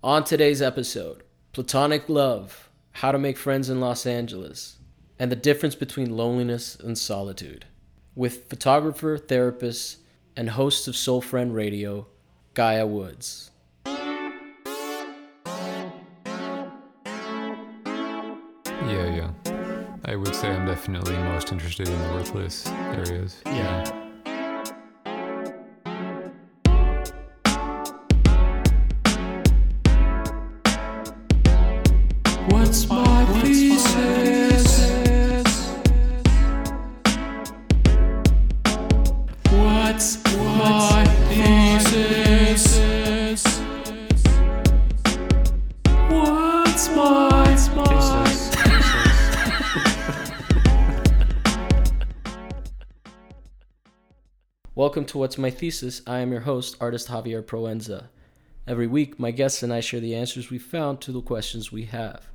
On today's episode, platonic love, how to make friends in Los Angeles, and the difference between loneliness and solitude. With photographer, therapist, and host of Soul Friend Radio, Gaia Woods. Yeah, yeah. I would say I'm definitely most interested in the worthless areas. Yeah. What's What's My Thesis. I am your host, artist Javier Proenza. Every week, my guests and I share the answers we found to the questions we have.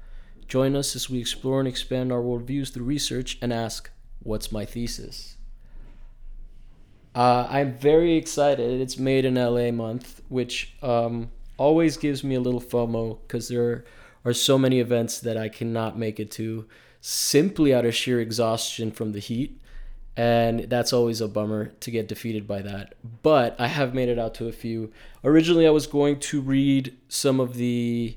Join us as we explore and expand our worldviews through research and ask, What's my thesis? Uh, I'm very excited. It's Made in LA month, which um, always gives me a little FOMO because there are so many events that I cannot make it to simply out of sheer exhaustion from the heat. And that's always a bummer to get defeated by that. But I have made it out to a few. Originally, I was going to read some of the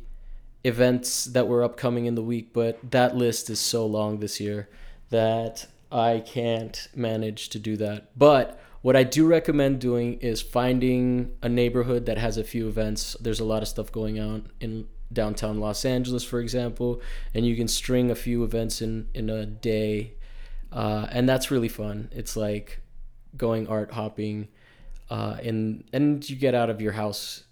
events that were upcoming in the week, but that list is so long this year that I can't manage to do that. But what I do recommend doing is finding a neighborhood that has a few events. There's a lot of stuff going on in downtown Los Angeles, for example, and you can string a few events in in a day, uh, and that's really fun. It's like going art hopping, uh, and and you get out of your house.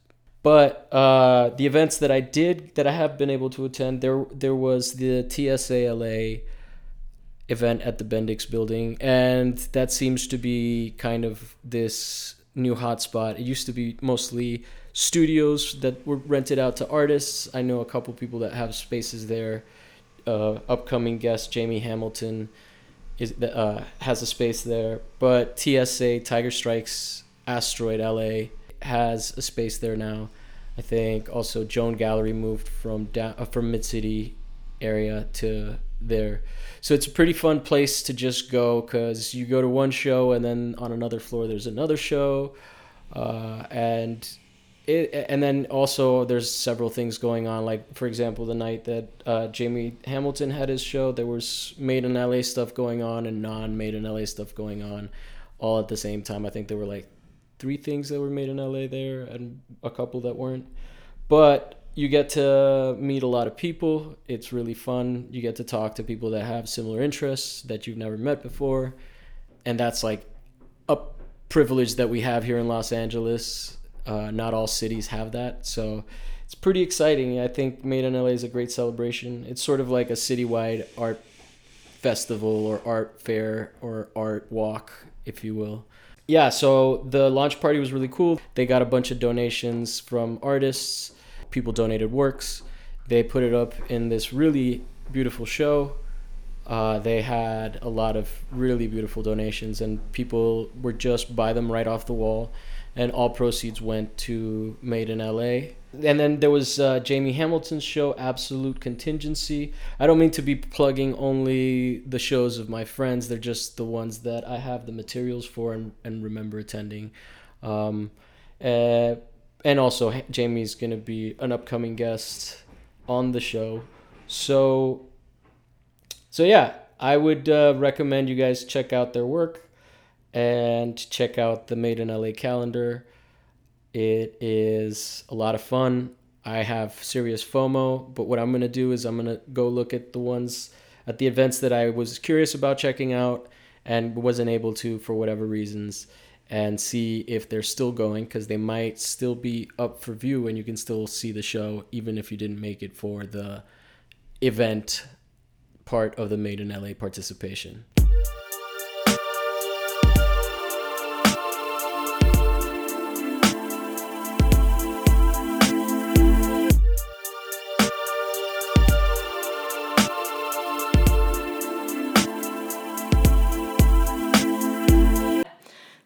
But uh, the events that I did that I have been able to attend, there there was the TSA LA event at the Bendix building, and that seems to be kind of this new hotspot. It used to be mostly studios that were rented out to artists. I know a couple people that have spaces there. Uh, upcoming guest Jamie Hamilton is uh, has a space there, but TSA Tiger Strikes Asteroid LA has a space there now. I think also Joan Gallery moved from down uh, from Mid City area to there. So it's a pretty fun place to just go because you go to one show and then on another floor there's another show, uh, and it and then also there's several things going on. Like for example, the night that uh, Jamie Hamilton had his show, there was made in LA stuff going on and non made in LA stuff going on, all at the same time. I think there were like three things that were made in LA there and a couple that weren't, but you get to meet a lot of people. It's really fun. You get to talk to people that have similar interests that you've never met before. And that's like a privilege that we have here in Los Angeles. Uh, not all cities have that. So it's pretty exciting. I think Made in LA is a great celebration. It's sort of like a citywide art festival or art fair or art walk, if you will. Yeah, so the launch party was really cool. They got a bunch of donations from artists people donated works. They put it up in this really beautiful show. Uh, they had a lot of really beautiful donations, and people were just buy them right off the wall. And all proceeds went to Made in LA. And then there was uh, Jamie Hamilton's show, Absolute Contingency. I don't mean to be plugging only the shows of my friends, they're just the ones that I have the materials for and, and remember attending. Um, uh, and also Jamie's gonna be an upcoming guest on the show. So, so yeah, I would uh, recommend you guys check out their work and check out the Made in LA calendar. It is a lot of fun. I have serious FOMO, but what I'm gonna do is I'm gonna go look at the ones at the events that I was curious about checking out and wasn't able to for whatever reasons and see if they're still going because they might still be up for view and you can still see the show even if you didn't make it for the event part of the Made in LA participation.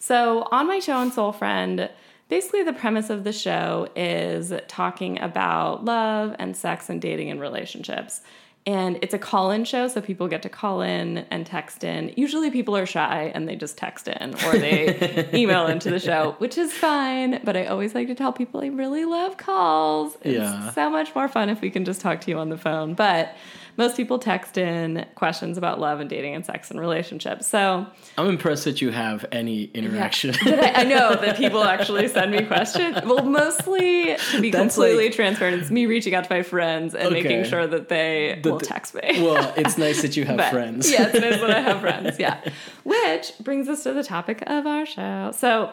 So on my show on Soul Friend, basically, the premise of the show is talking about love and sex and dating and relationships. And it's a call in show, so people get to call in and text in. Usually, people are shy and they just text in or they email into the show, which is fine. But I always like to tell people I really love calls. It's Yeah. so much more fun if we can just talk to you on the phone. But most people text in questions about love and dating and sex and relationships. So I'm impressed that you have any interaction. but I, I know that people actually send me questions. Well, mostly to be That's completely like- transparent, it's me reaching out to my friends and making sure that they will text me. well, it's nice that you have But- friends. Yes, it is when I have friends. Yeah. Which brings us to the topic of our show. So,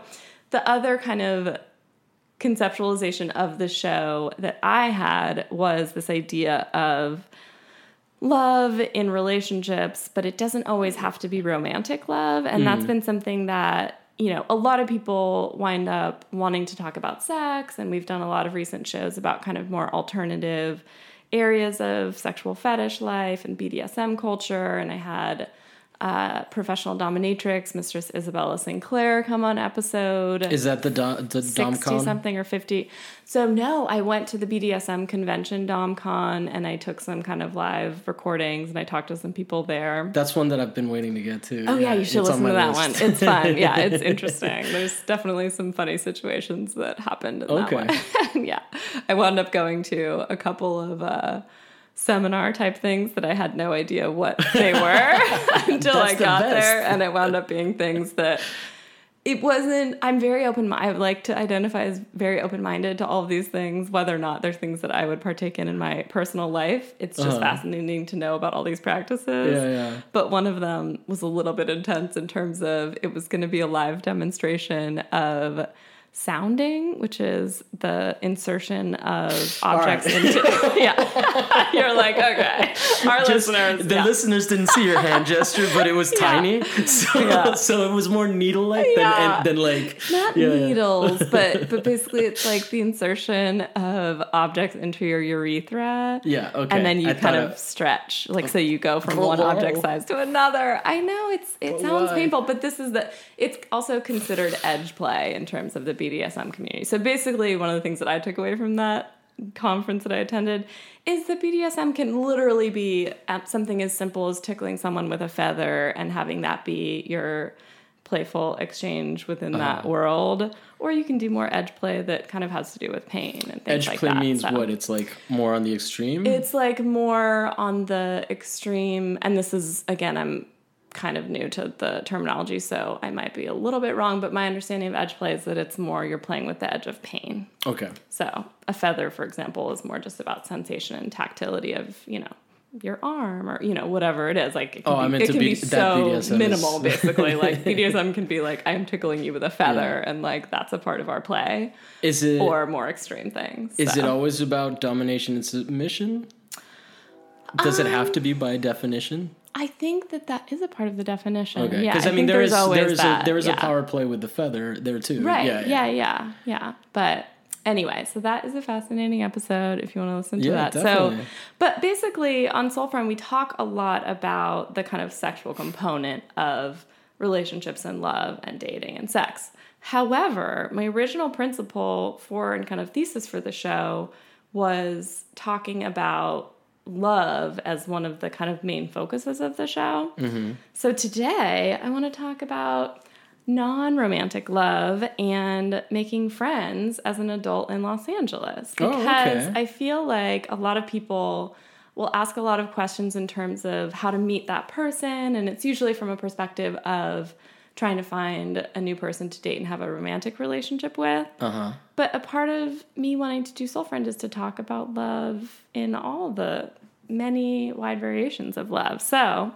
the other kind of conceptualization of the show that I had was this idea of love in relationships, but it doesn't always have to be romantic love. And that's mm-hmm. been something that, you know, a lot of people wind up wanting to talk about sex. And we've done a lot of recent shows about kind of more alternative areas of sexual fetish life and BDSM culture. And I had uh, professional dominatrix, Mistress Isabella Sinclair, come on episode. Is that the do- the 60 DomCon? something or 50. So no, I went to the BDSM convention DomCon and I took some kind of live recordings and I talked to some people there. That's one that I've been waiting to get to. Oh yeah, you should listen to that list. one. It's fun. Yeah, it's interesting. There's definitely some funny situations that happened in Okay. that one. yeah. I wound up going to a couple of uh seminar type things that I had no idea what they were until I got best. there and it wound up being things that it wasn't i'm very open i like to identify as very open-minded to all of these things whether or not they're things that i would partake in in my personal life it's just Uh-huh. fascinating to know about all these practices Yeah, yeah. but one of them was a little bit intense in terms of it was going to be a live demonstration of sounding which is the insertion of objects right. into yeah you're like okay our Just- listeners the yeah. listeners didn't see your hand gesture, but it was tiny, so Yeah. so it was more needle-like Yeah. than, than like not yeah, yeah. needles, but but basically it's like the insertion of objects into your urethra. Yeah, okay. And then you I kind of it- stretch, like so you go from Oh, one object size to another. I know it's it But sounds why? painful, but this is the it's also considered edge play in terms of the BDSM community. So basically, one of the things that I took away from that conference that I attended is that BDSM can literally be something as simple as tickling someone with a feather and having that be your playful exchange within Uh-huh. that world, or you can do more edge play that kind of has to do with pain and things edge like play that. means So what? It's like more on the extreme. It's like more on the extreme, and this is again, I'm kind of new to the terminology, so I might be a little bit wrong, but my understanding of edge play is that it's more you're playing with the edge of pain. okay. So a feather, for example, is more just about sensation and tactility of, you know, your arm or, you know, whatever it is. Like it can Oh, be, I'm it into can be B- that so BDSM is- minimal, basically. like BDSM can be like, I'm tickling you with a feather and like that's a part of our play. Is it Or more extreme things. is So. it always about domination and submission? Does it have to be by definition? I think that that is a part of the definition. Okay, Yeah, because I, mean think there's is there is that. a there is yeah. a power play with the feather there too. Right. Yeah. Yeah, yeah, yeah. But anyway, so that is a fascinating episode if you want to listen to Yeah, that. definitely. So, but basically on Soulfriend, we talk a lot about the kind of sexual component of relationships and love and dating and sex. However, my original principle for and kind of thesis for the show was talking about love as one of the kind of main focuses of the show. Mm-hmm. So today I want to talk about non romantic love and making friends as an adult in Los Angeles. Oh, Because okay. I feel like a lot of people will ask a lot of questions in terms of how to meet that person. And it's usually from a perspective of trying to find a new person to date and have a romantic relationship with. Uh huh. But a part of me wanting to do Soul Friend is to talk about love in all the many wide variations of love. So,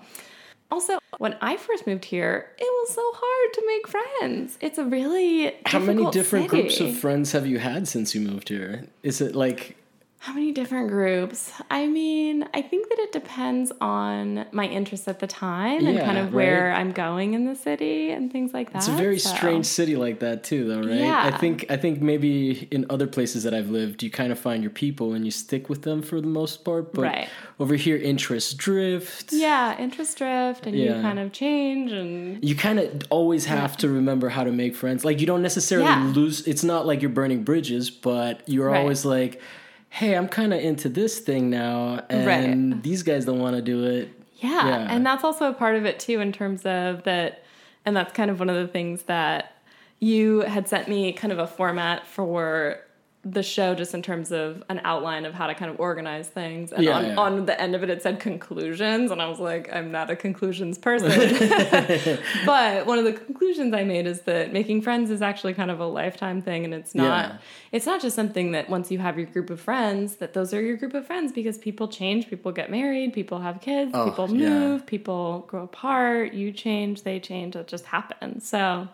also, when I first moved here, it was so hard to make friends. It's a really How many different groups of friends have you had since you moved here? Is it like How many different groups? I mean, I think that it depends on my interests at the time and Yeah, kind of where right. I'm going in the city and things like that. It's a very so- strange city like that too, though, right? Yeah. I think I think maybe in other places that I've lived, you kind of find your people and you stick with them for the most part. But Right. over here, interests drift. Yeah, interest drift and you kind of change and You kind of always have to remember how to make friends. Like you don't necessarily Yeah. lose. It's not like you're burning bridges, but you're Right. always like, "Hey, I'm kind of into this thing now, and Right. these guys don't want to do it." Yeah, Yeah. and that's also a part of it too, in terms of that, and that's kind of one of the things that you had sent me kind of a format for the show, just in terms of an outline of how to kind of organize things. And Yeah, on, yeah. on the end of it, it said conclusions, and I was like, I'm not a conclusions person. but one of the conclusions I made is that making friends is actually kind of a lifetime thing, and it's not Yeah. it's not just something that once you have your group of friends that those are your group of friends because people change people get married people have kids Oh, people move people grow apart you change they change it just happens so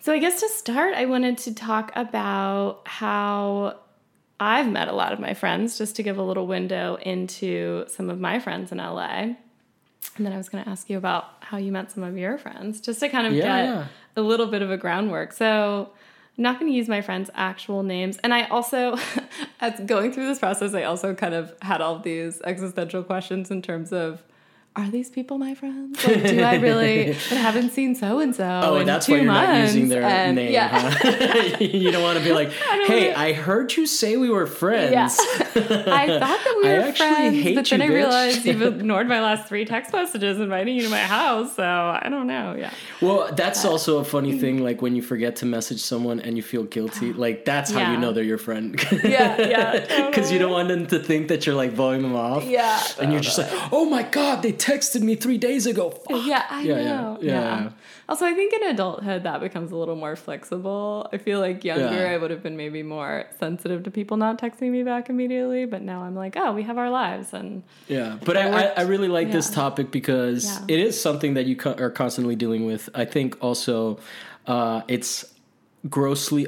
so i guess to start i wanted to talk about how i've met a lot of my friends just to give a little window into some of my friends in la and then i was going to ask you about how you met some of your friends just to kind of Yeah, get a little bit of a groundwork. So I'm not going to use my friends' actual names. And I also, as going through this process, I also kind of had all these existential questions in terms of, are these people my friends? Like, do I really? I haven't seen so oh, and so. Oh, in that's two why you're months. not using their And, name. Yeah, huh? you don't want to be like, don't "Hey, wanna- I heard you say we were friends." yeah. I thought that we I were actually friends, hate but then you, I bitch. realized you've ignored my last three text messages inviting you to my house. So I don't know. Yeah. Well, that's also a funny thing. Like when you forget to message someone and you feel guilty, like that's how Yeah. you know they're your friend. Yeah, yeah, Because you don't want them to think that you're like blowing them off. Yeah. And you're just like, oh my god, they texted me three days ago. Fuck. Yeah, I Yeah, yeah, know. yeah, Yeah, yeah. Also, I think in adulthood that becomes a little more flexible. I feel like younger, Yeah. I would have been maybe more sensitive to people not texting me back immediately. But now I'm like, oh, we have our lives, and Yeah, but I I, I, really like this topic because Yeah. it is something that you co- are constantly dealing with. I think also uh, it's grossly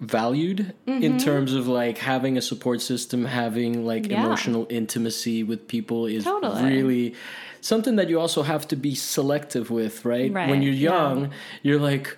undervalued in terms of like having a support system, having like Mm-hmm. Yeah. emotional intimacy with people is Totally. really something that you also have to be selective with, right? Right, When you're yeah. young, you're like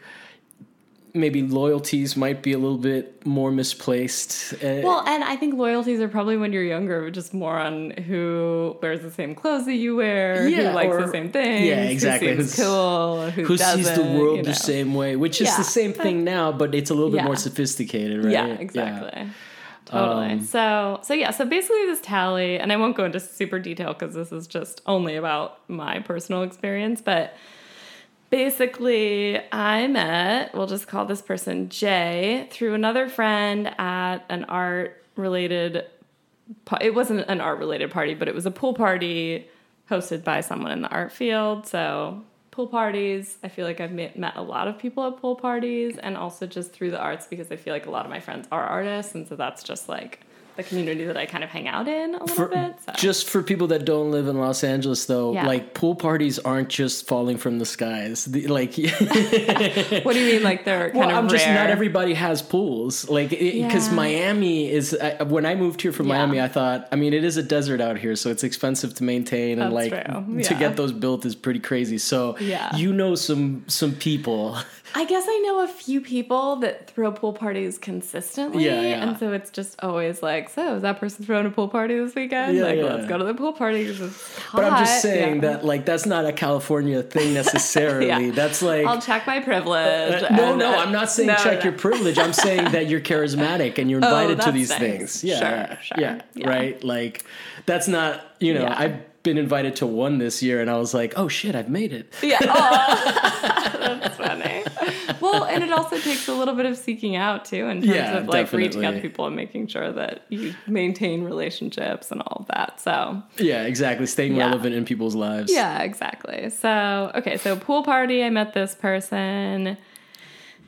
maybe loyalties might be a little bit more misplaced. Uh, well, and I think loyalties are probably when you're younger, just more on who wears the same clothes that you wear, Yeah, who likes or- the same things, yeah, exactly. who seems Who's- cool, who, who sees the world you the same way, which is Yeah. the same thing now, but it's a little bit Yeah. more sophisticated, right? Yeah, exactly. Totally. Um, so, so yeah. So basically, this tally, and I won't go into super detail because this is just only about my personal experience. But basically, I met. We'll just call this person Jay through another friend at an art related. It wasn't an art related party, but it was a pool party hosted by someone in the art field. So pool parties. I feel like I've met, met a lot of people at pool parties and also just through the arts because I feel like a lot of my friends are artists. And so that's just like the community that I kind of hang out in a little For- bit. So. Just for people that don't live in Los Angeles, though, Yeah. like pool parties aren't just falling from the skies. The, like, what do you mean? Like they're kind well, of I'm just rare? not everybody has pools. Like, because Yeah. Miami is. I, when I moved here from Yeah. Miami, I thought, I mean, it is a desert out here, so it's expensive to maintain, and That's like to get those built is pretty crazy. So, Yeah. you know some some people. I guess I know a few people that throw pool parties consistently. Yeah, yeah. And so it's just always like, so is that person throwing a pool party this weekend? Yeah, like, yeah. let's go to the pool party. it's But I'm just saying that like that's not a California thing necessarily. That's like I'll check my privilege. Uh, no, and- no, I'm not saying No, check no. your privilege. I'm saying that you're charismatic and you're Oh, invited to these nice. things. Yeah, Sure, sure. yeah, right. Like that's not you know. I've been invited to one this year, and I was like, oh shit, I've made it. Yeah. Aw. That's funny. Well, and it also takes a little bit of seeking out too, in terms Yeah, of like reaching out to people and making sure that you maintain relationships and all of that. So Yeah, exactly. Staying Yeah. relevant in people's lives. yeah, exactly. So okay, so pool party, I met this person,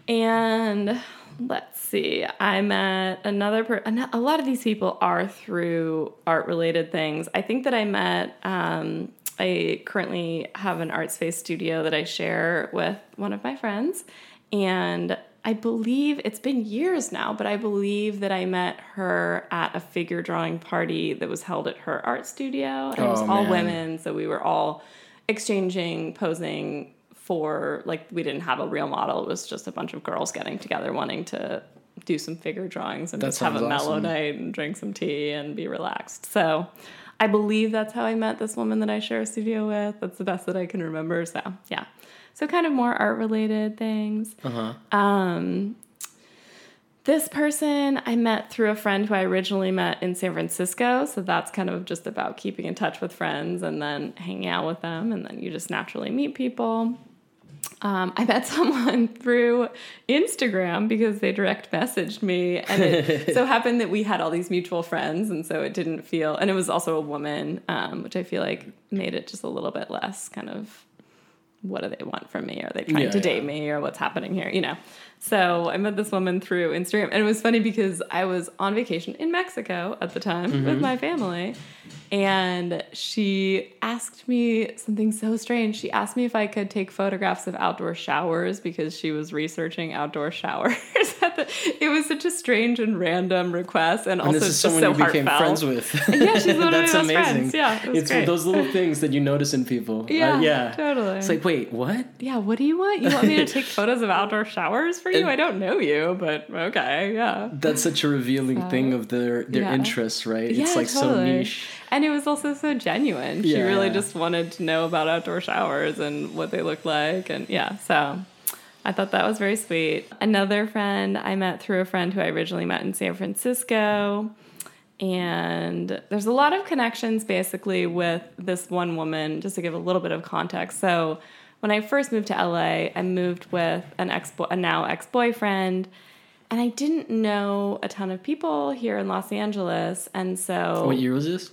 and let's see, I met another person. A lot of these people are through art related things. I think that I met. Um, I currently have an art space studio that I share with one of my friends, and I believe it's been years now, but I believe that I met her at a figure drawing party that was held at her art studio. And it was Oh, all man. women, so we were all exchanging, posing for like we didn't have a real model. It was just a bunch of girls getting together wanting to do some figure drawings and That just have a mellow awesome. night and drink some tea and be relaxed. So I believe that's how I met this woman that I share a studio with. That's the best that I can remember. So yeah. So kind of more art related things. Uh-huh. Um, this person I met through a friend who I originally met in San Francisco. So that's kind of just about keeping in touch with friends and then hanging out with them. And then you just naturally meet people. Um, I met someone through Instagram because they direct messaged me, and it so happened that we had all these mutual friends, and so it didn't feel. And it was also a woman, um, which I feel like made it just a little bit less kind of what do they want from me? Are they trying Yeah, to yeah. date me or what's happening here? You know. So I met this woman through Instagram, and it was funny because I was on vacation in Mexico at the time Mm-hmm. with my family, and she asked me something so strange. She asked me if I could take photographs of outdoor showers because she was researching outdoor showers. the, it was such a strange and random request, and, And also this is someone so you became friends with. Yeah, she's one of That's my amazing. friends. Yeah, it it's great. those little things that you notice in people. Uh, Yeah, yeah, totally. It's like, wait, what? Yeah, what do you want? You want me to take photos of outdoor showers for you? I don't know you, but okay, yeah. That's such a revealing thing of their their yeah. interests, right? yeah, it's like so totally. niche. And it was also so genuine. She Yeah. really just wanted to know about outdoor showers and what they looked like. And yeah, so I thought that was very sweet. Another friend I met through a friend who I originally met in San Francisco. And there's a lot of connections basically with this one woman, just to give a little bit of context. So when I first moved to LA, I moved with an ex a now ex boyfriend. And I didn't know a ton of people here in Los Angeles. And so What year was this?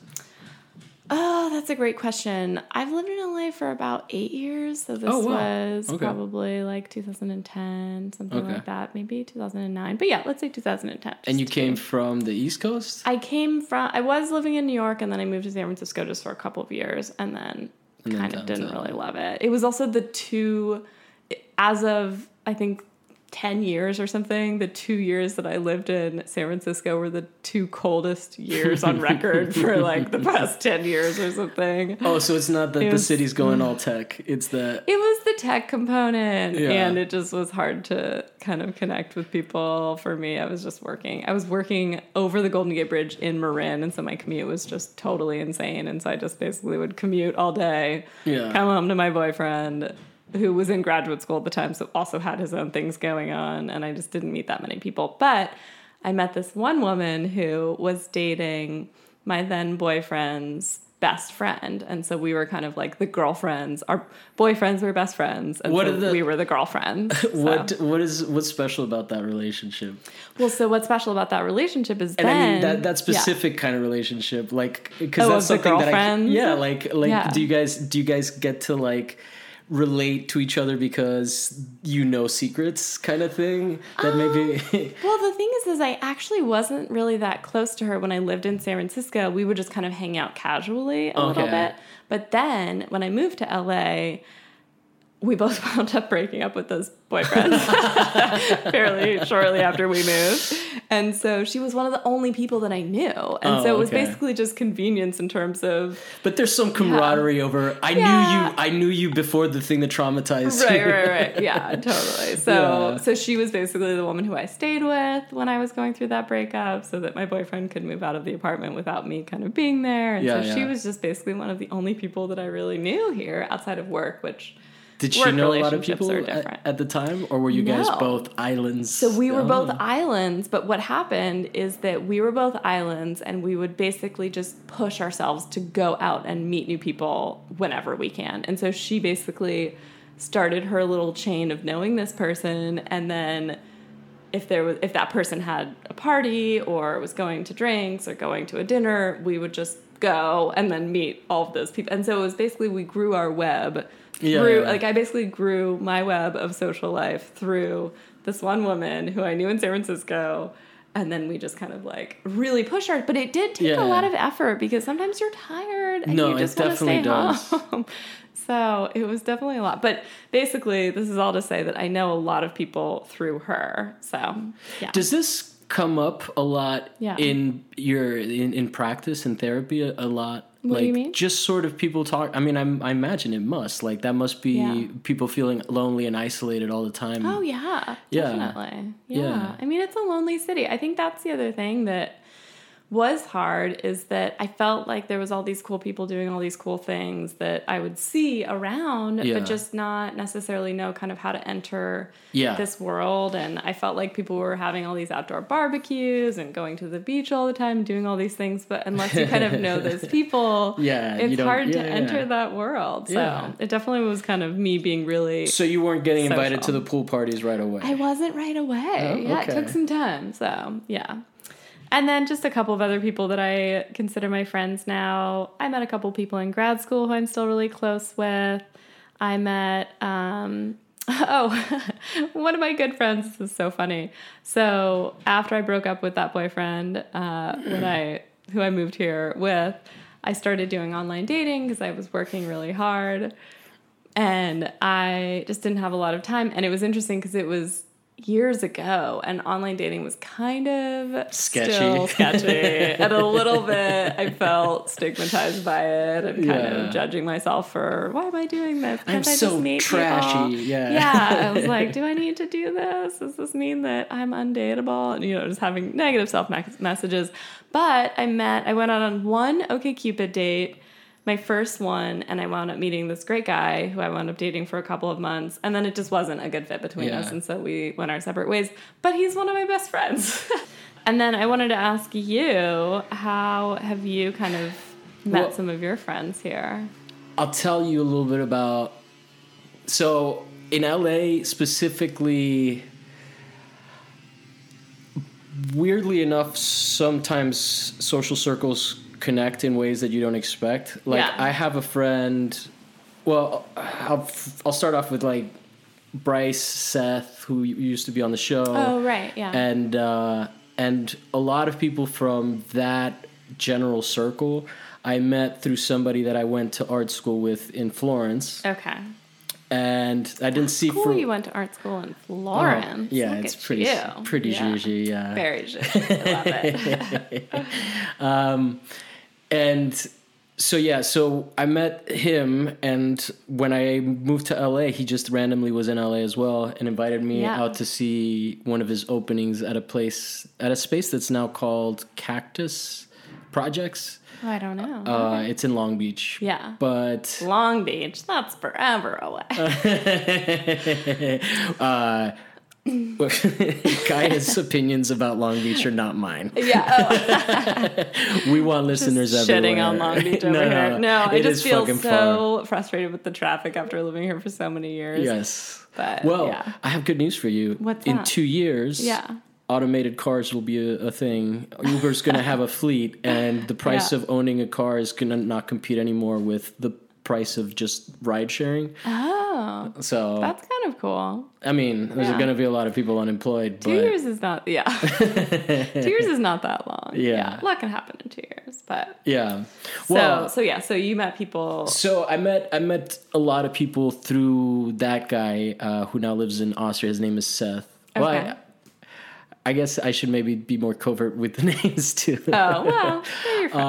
Oh, that's a great question. I've lived in LA for about eight years, so this Oh, wow. was Okay. probably like 2010, something Okay. like that, maybe 2009. But yeah, let's say 2010. And you came from the East Coast? I came from. I was living in New York, and then I moved to San Francisco just for a couple of years, and then And then kind of didn't really love it. It was also the two, as of I think. 10 years or something, the two years that I lived in San Francisco were the two coldest years on record for like the past 10 years or something. Oh, so it's not that It the was- city's going all tech. It's that It was the tech component, Yeah. and it just was hard to kind of connect with people. For me, I was just working. I was working over the Golden Gate Bridge in Marin, and so my commute was just totally insane. And so I just basically would commute all day, Yeah. come home to my boyfriend, who was in graduate school at the time, so also had his own things going on, and I just didn't meet that many people. But I met this one woman who was dating my then boyfriend's best friend, and so we were kind of like the girlfriends. Our boyfriends were best friends, and so the- we were the girlfriends. So- what what is what's special about that relationship? Well, so what's special about that relationship is And then I mean that that yeah. specific kind of relationship, like because Oh, that's the something that I yeah, like like Yeah. do you guys do you guys get to like relate to each other because you know secrets kind of thing that maybe um, Well, the thing is, is I actually wasn't really that close to her when I lived in San Francisco. We would just kind of hang out casually a little bit. But then when I moved to LA, we both wound up breaking up with those boyfriends fairly shortly after we moved. And so she was one of the only people that I knew. And Oh, so it oh, was okay. basically just convenience in terms of but there's some camaraderie over I Yeah. knew you I knew you before the thing that traumatized right, you. right, right. right. Yeah, totally. So, Yeah. so she was basically the woman who I stayed with when I was going through that breakup, so that my boyfriend could move out of the apartment without me kind of being there. And Yeah, so she was just basically one of the only people that I really knew here outside of work, which. Did she know a lot of people at, at the time or were you guys both islands? So we were Oh. both islands, but what happened is that we were both islands and we would basically just push ourselves to go out and meet new people whenever we can. And so she basically started her little chain of knowing this person and then if there was if that person had a party or was going to drinks or going to a dinner, we would just go and then meet all of those people. And so it was basically we grew our web Yeah, through yeah. like I basically grew my web of social life through this one woman who I knew in San Francisco and then we just kind of like really push our. But it did take Yeah. a lot of effort because sometimes you're tired and No, you just want to stay does. home. So it was definitely a lot. But basically, this is all to say that I know a lot of people through her. So yeah. Does this come up a lot Yeah. in your in, in practice and therapy a, a lot? What like do you mean? just sort of people talk. I mean, I'm, I imagine it must. Like that must be Yeah. people feeling lonely and isolated all the time. Oh yeah, Yeah. definitely. Yeah. Yeah. I mean, it's a lonely city. I think that's the other thing that was hard is that I felt like there was all these cool people doing all these cool things that I would see around, Yeah. but just not necessarily know kind of how to enter Yeah. this world. And I felt like people were having all these outdoor barbecues and going to the beach all the time, doing all these things. But unless you kind of know those people, Yeah, it's hard to yeah, yeah. enter that world. So it definitely was kind of me being really So you weren't getting invited to the pool parties right away. I wasn't right away. Oh, yeah, it took some time. So, yeah. And then just a couple of other people that I consider my friends now. I met a couple of people in grad school who I'm still really close with. I met, um, oh, one of my good friends. This is so funny. So after I broke up with that boyfriend, uh, when I who I moved here with, I started doing online dating because I was working really hard and I just didn't have a lot of time. And it was interesting because it was years ago, and online dating was kind of Sketchy. still sketchy, and a little bit I felt stigmatized by it, and kind Yeah. of judging myself for why am I doing this? I'm Can't I so trashy, people?" yeah. yeah. I was like, do I need to do this? Does this mean that I'm undateable? And you know, just having negative self messages. But I met, I went out on one OkCupid date my first one and I wound up meeting this great guy who I wound up dating for a couple of months and then it just wasn't a good fit between Yeah. us and so we went our separate ways but he's one of my best friends and then I wanted to ask you how have you kind of met Well- some of your friends here I'll tell you a little bit about. So in LA specifically, weirdly enough, sometimes social circles connect in ways that you don't expect. Like Yeah. I have a friend. Well, I'll I'll start off with like Bryce Seth, who used to be on the show. oh right yeah and uh, and a lot of people from that general circle I met through somebody that I went to art school with in Florence, okay and I didn't see cool for you went to art school in Florence Oh, yeah, Look it's pretty you. pretty yeah. yeah. very zhuzhy. I love it Um, and so yeah, so I met him, and when I moved to LA, he just randomly was in LA as well, and invited me Yeah. out to see one of his openings at a place at a space that's now called Cactus Projects. Oh, I don't know Uh, it's in Long Beach. yeah But Long Beach that's forever away uh, Kaya's opinions about Long Beach are not mine. yeah oh, We want listeners everywhere. shitting on Long Beach over no, here. No, I it just feel so frustrated with the traffic after living here for so many years. Yes. But Well, yeah. I have good news for you. What's In two years, Yeah. automated cars will be a, a thing. Uber's going to have a fleet, and the price Yeah. of owning a car is going to not compete anymore with the price of just ride sharing. Oh, So, that's kind of cool. I mean, there's Yeah. going to be a lot of people unemployed. Two but years is not, yeah. two years is not that long. Yeah. A lot can happen in two years. But Yeah. so, Well, so yeah, so you met people. So I met I met a lot of people through that guy uh, who now lives in Austria. His name is Seth. Well, Okay. I, I guess I should maybe be more covert with the names too. Oh, well, they're your friends.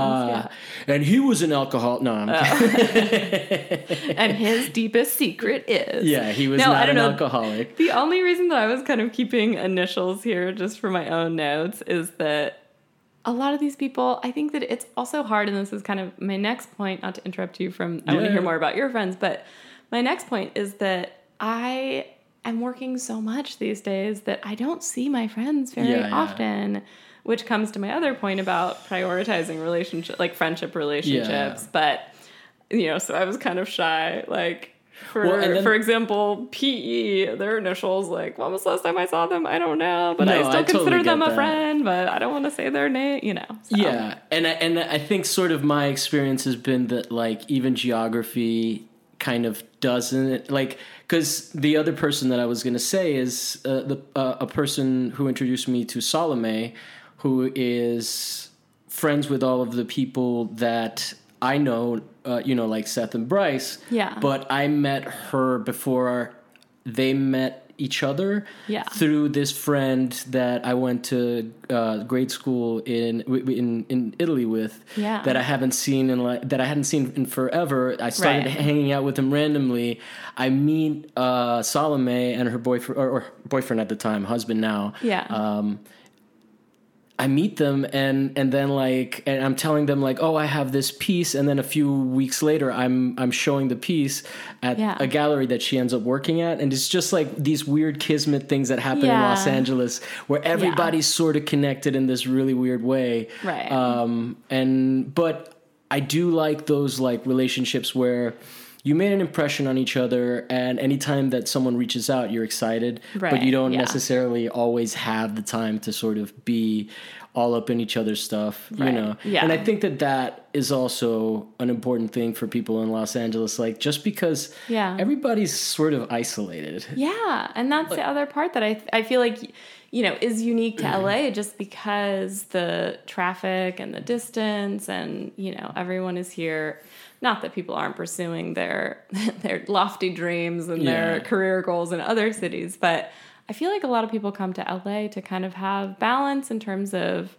Uh, And he was an alcoholic. No, I'm yeah. And his deepest secret is. yeah, he was No, I not don't an know. alcoholic. The only reason that I was kind of keeping initials here just for my own notes is that a lot of these people, I think that it's also hard, and this is kind of my next point, not to interrupt you from, I want to hear more about your friends, but my next point is that I am working so much these days that I don't see my friends very Yeah, yeah. often. Which comes to my other point about prioritizing relationship, like friendship relationships. But you know, so I was kind of shy, like for Well, then- for example, PE, their initials, like when was the last time I saw them? I don't know, but I still I totally consider them a that. friend, but I don't want to say their name, you know. so. Yeah, and I, and I think sort of my experience has been that like even geography kind of doesn't like because the other person that I was gonna say is uh, the uh, a person who introduced me to Salome who is friends with all of the people that I know, uh, you know, like Seth and Bryce. Yeah. But I met her before they met each other Yeah. through this friend that I went to uh, grade school in in in Italy with. Yeah. That I haven't seen in like that I hadn't seen in forever. I started Right. hanging out with him randomly. I meet uh, Salome and her boyfriend or, or boyfriend at the time, husband now. Yeah. Um, I meet them and and then like and I'm telling them like oh I have this piece. And then a few weeks later I'm I'm showing the piece at Yeah. a gallery that she ends up working at. And it's just like these weird kismet things that happen in Los Angeles where everybody's sort of connected in this really weird way. Right. um and but I do like those like relationships where you made an impression on each other and anytime that someone reaches out you're excited but you don't yeah. necessarily always have the time to sort of be all up in each other's stuff you know yeah. and i think that that is also an important thing for people in los angeles like just because Yeah. everybody's sort of isolated Yeah, and that's the other part that I I feel like you know is unique to LA just because the traffic and the distance and you know everyone is here. Not that people aren't pursuing their their lofty dreams and their career goals in other cities, but I feel like a lot of people come to LA to kind of have balance in terms of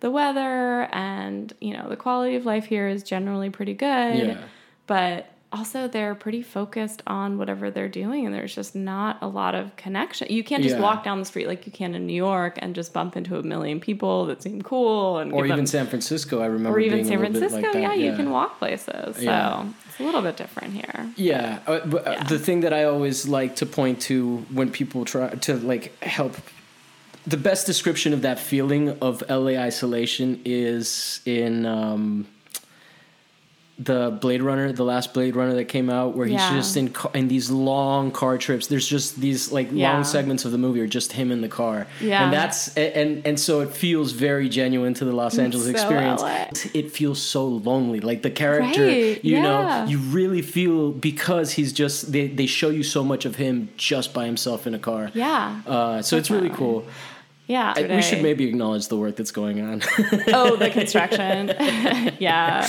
the weather and you know the quality of life here is generally pretty good Yeah. but also they're pretty focused on whatever they're doing and there's just not a lot of connection you can't just Yeah. walk down the street like you can in new york and just bump into a million people that seem cool and or even them, san francisco i remember or even san francisco like that, yeah, you can walk places so Yeah. it's a little bit different here Yeah, uh, but uh, Yeah. the thing that I always like to point to when people try to like help the best description of that feeling of LA isolation is in um, the Blade Runner, the last Blade Runner that came out, where he's Yeah. just in in these long car trips. There's just these like Yeah. long segments of the movie are just him in the car. Yeah. and that's and and so it feels very genuine to the Los Angeles so experience. LA. It feels so lonely, like the character, Right, you know, you really feel because he's just they, they show you so much of him just by himself in a car. yeah Uh, so it's really cool. Yeah I- we should maybe acknowledge the work that's going on. oh the construction. Yeah.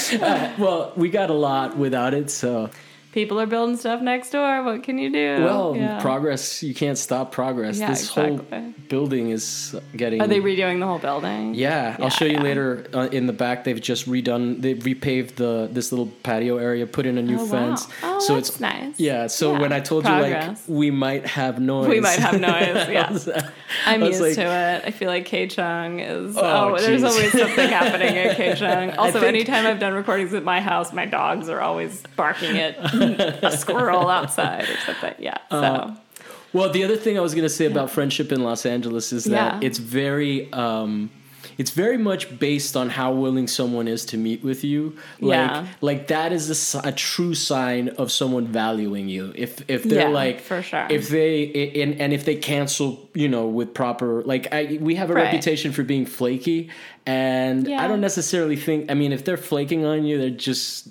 Well, we got a lot without it, so people are building stuff next door what can you do well, yeah. progress. You can't stop progress. Yeah, this exactly. whole building is getting. are they redoing the whole building Yeah, I'll Yeah, show you later. Uh, in the back, they've just redone. They've repaved the this little patio area, put in a new Oh, wow. fence. Oh, so that's it's nice. Yeah. So when I told you like we might have noise, We might have noise, yeah. I'm used like- to it. I feel like KCHUNG is. Oh, Oh, there's always something happening at KCHUNG. Also, think- anytime I've done recordings at my house, my dogs are always barking at a squirrel outside or something. Yeah. So Uh, Well, the other thing I was going to say about friendship in Los Angeles is that Yeah. it's very um it's very much based on how willing someone is to meet with you. Like Yeah. like that is a, a true sign of someone valuing you. If if they're Yeah, like for sure. If they and, and if they cancel, you know, with proper like I we have a Right. reputation for being flaky and I don't necessarily think I mean if they're flaking on you, they're just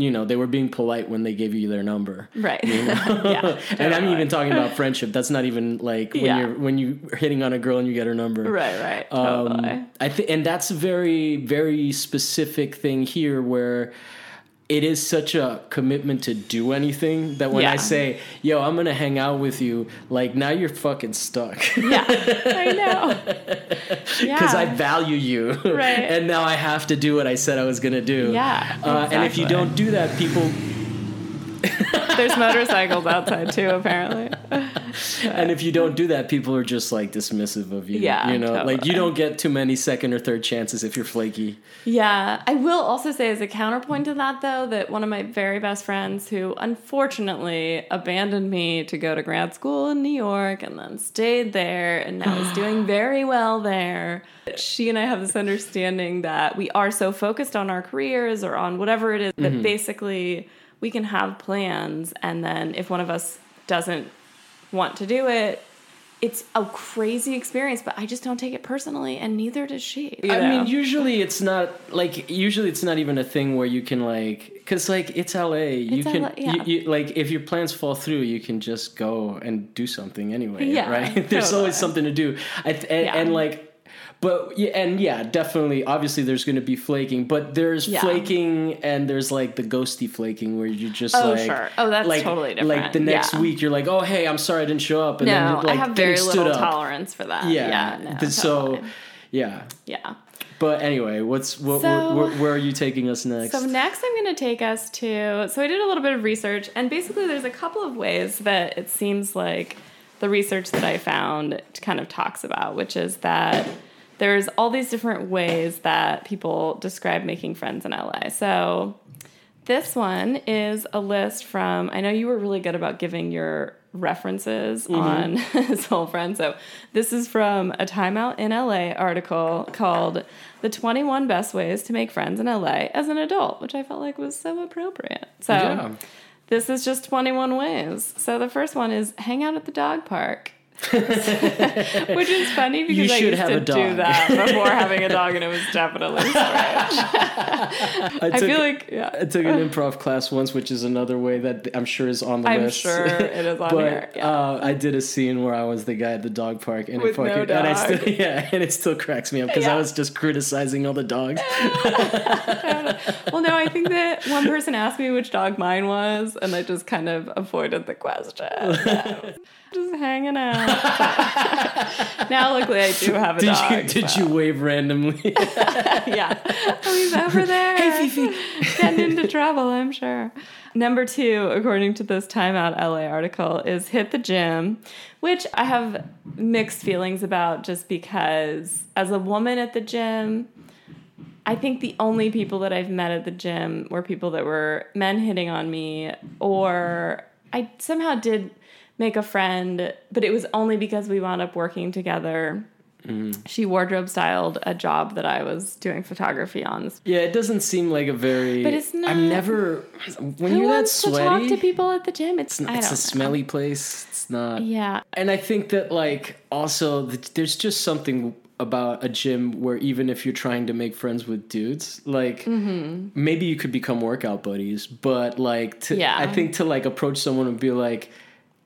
you know, they were being polite when they gave you their number. right. yeah. And I'm even talking about friendship. That's not even like when Yeah. you're when you are hitting on a girl and you get her number. Right. Right. Totally. Um, I think, and that's a very very specific thing here where. It is such a commitment to do anything that when I say, "Yo, I'm gonna hang out with you," like now you're fucking stuck yeah. I know. Yeah. because I value you, Right. and now I have to do what I said I was gonna do. Yeah, uh, and if you don't do that, people There's motorcycles outside too, apparently. And if you don't do that, people are just like dismissive of you. Yeah, You know, like you don't get too many second or third chances if you're flaky. Yeah, I will also say as a counterpoint to that though that one of my very best friends who unfortunately abandoned me to go to grad school in New York and then stayed there and now is doing very well there. She and I have this understanding that we are so focused on our careers or on whatever it is that mm-hmm. basically we can have plans and then if one of us doesn't want to do it it's a crazy experience, but I just don't take it personally, and neither does she. you I mean, usually it's not like usually it's not even a thing where you can like because like it's LA. you It's can LA, yeah. you, you, like if your plans fall through, you can just go and do something anyway. Yeah, right. There's totally. always something to do. I th- and, Yeah. and like. But yeah, and yeah, definitely. Obviously, there's going to be flaking, but there's Yeah. flaking and there's like the ghosty flaking where you're just Oh, like, sure. Oh, that's like, totally different. Like the next Yeah. week, you're like, oh hey, I'm sorry I didn't show up, and No, then like I have very little up. tolerance for that. Yeah, Yeah. no, so totally. yeah. yeah. But anyway, what's what, So- where, where are you taking us next? So next I'm going to take us to so I did a little bit of research and basically there's a couple of ways that it seems like the research that I found kind of talks about which is that there's all these different ways that people describe making friends in LA. So this one is a list from I know you were really good about giving your references mm-hmm. on Soul Friend. So this is from a Time Out in LA article called The 21 Best Ways to Make Friends in LA as an Adult, which I felt like was so appropriate. So Yeah. this is just 21 ways. So the first one is hang out at the dog park. Which is funny because You I should used have to a do that before having a dog, and it was definitely strange. I, I took, feel like yeah, I took an improv class once, which is another way that I'm sure is on the list. I'm sure it is on but here. Yeah. uh, I did a scene where I was the guy at the dog park, and With it no fucking and I dog. still yeah, and it still cracks me up because I was just criticizing all the dogs. well, no, I think that one person asked me which dog mine was, and I just kind of avoided the question. Just hanging out. now, luckily, I do have a did dog. you did so- you wave randomly? yeah. He's over there. Hey, Fifi. Getting into trouble, I'm sure. Number two, according to this Time Out LA article, is hit the gym, which I have mixed feelings about just because as a woman at the gym, I think the only people that I've met at the gym were people that were men hitting on me, or I somehow did make a friend, but it was only because we wound up working together. She wardrobe styled a job that I was doing photography on. yeah, it doesn't seem like a very. But it's not- I'm never when Who you're that wants to talk to people at the gym? It's, it's know. a smelly place. It's not. Yeah, And I think that like also there's just something about a gym where even if you're trying to make friends with dudes, like Mm-hmm. maybe you could become workout buddies, but like to, Yeah. I think to like approach someone and be like,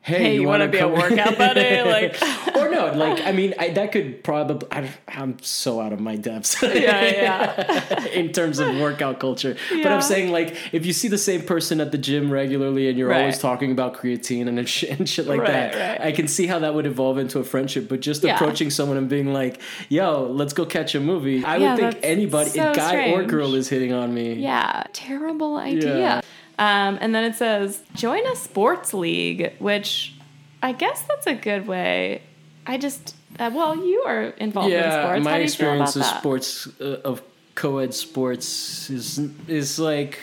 "Hey, Hey, you want wanna to be a workout buddy?" Like- or no, like I mean, I, that could probably. I, I'm so out of my depths. yeah, yeah. in terms of workout culture. But I'm saying like if you see the same person at the gym regularly and you're Right. always talking about creatine and shit, and shit like Right, that, right. I can see how that would evolve into a friendship. But just Yeah. approaching someone and being like, "Yo, let's go catch a movie," I Yeah, would think anybody, so guy or girl, is hitting on me. Yeah, terrible idea. Yeah. Um, and then it says join a sports league, which I guess that's a good way. I just uh, well, you are involved in Yeah, sports. my How do you feel experience of that? sports uh, of co-ed sports is is like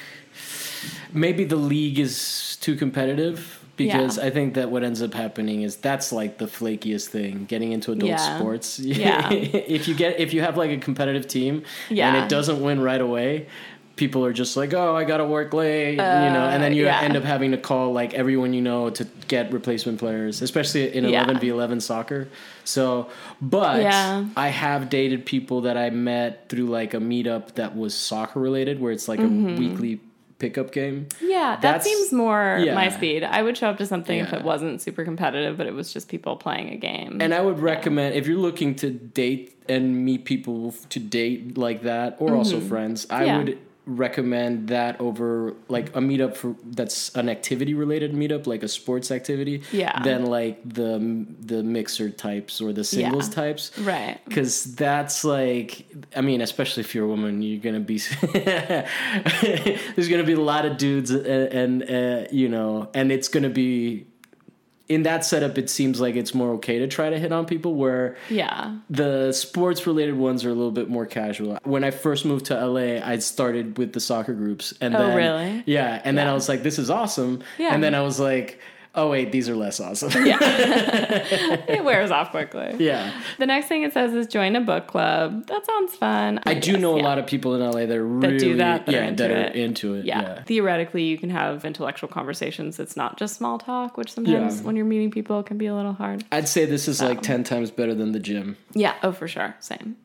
maybe the league is too competitive because Yeah. I think that what ends up happening is that's like the flakiest thing getting into adult Yeah. sports. Yeah. if you get if you have like a competitive team and it doesn't win right away, people are just like, "Oh, I got to work late," you know, and then you Uh, yeah. end up having to call like everyone you know to get replacement players, especially in Yeah. 11 v 11 soccer. So, but Yeah. I have dated people that I met through like a meetup that was soccer related, where it's like a weekly pickup game. Yeah, that That's- seems more yeah. my speed. I would show up to something if it wasn't super competitive, but it was just people playing a game. And I would recommend if you're looking to date and meet people to date like that, or also friends, I Mm-hmm. Yeah. would recommend that over like a meetup for that's an activity related meetup like a sports activity Yeah. than like the the mixer types or the singles Yeah. types right. because that's like i mean especially if you're a woman you're gonna be there's gonna be a lot of dudes and, and uh, you know and it's gonna be in that setup it seems like it's more okay to try to hit on people where Yeah. the sports related ones are a little bit more casual when i first moved to la i started with the soccer groups and Oh, then really? yeah and then i was like this is awesome Yeah. and then i was like oh wait these are less awesome It wears off quickly. yeah The next thing it says is join a book club. That sounds fun. I do know a lot of people in LA that are That really do that, that yeah, into that are it. into it. yeah. Yeah. Theoretically, you can have intellectual conversations. It's not just small talk, which sometimes Yeah. when you're meeting people can be a little hard. I'd say this is Um, like 10 times better than the gym. Yeah. Oh, for sure. Same.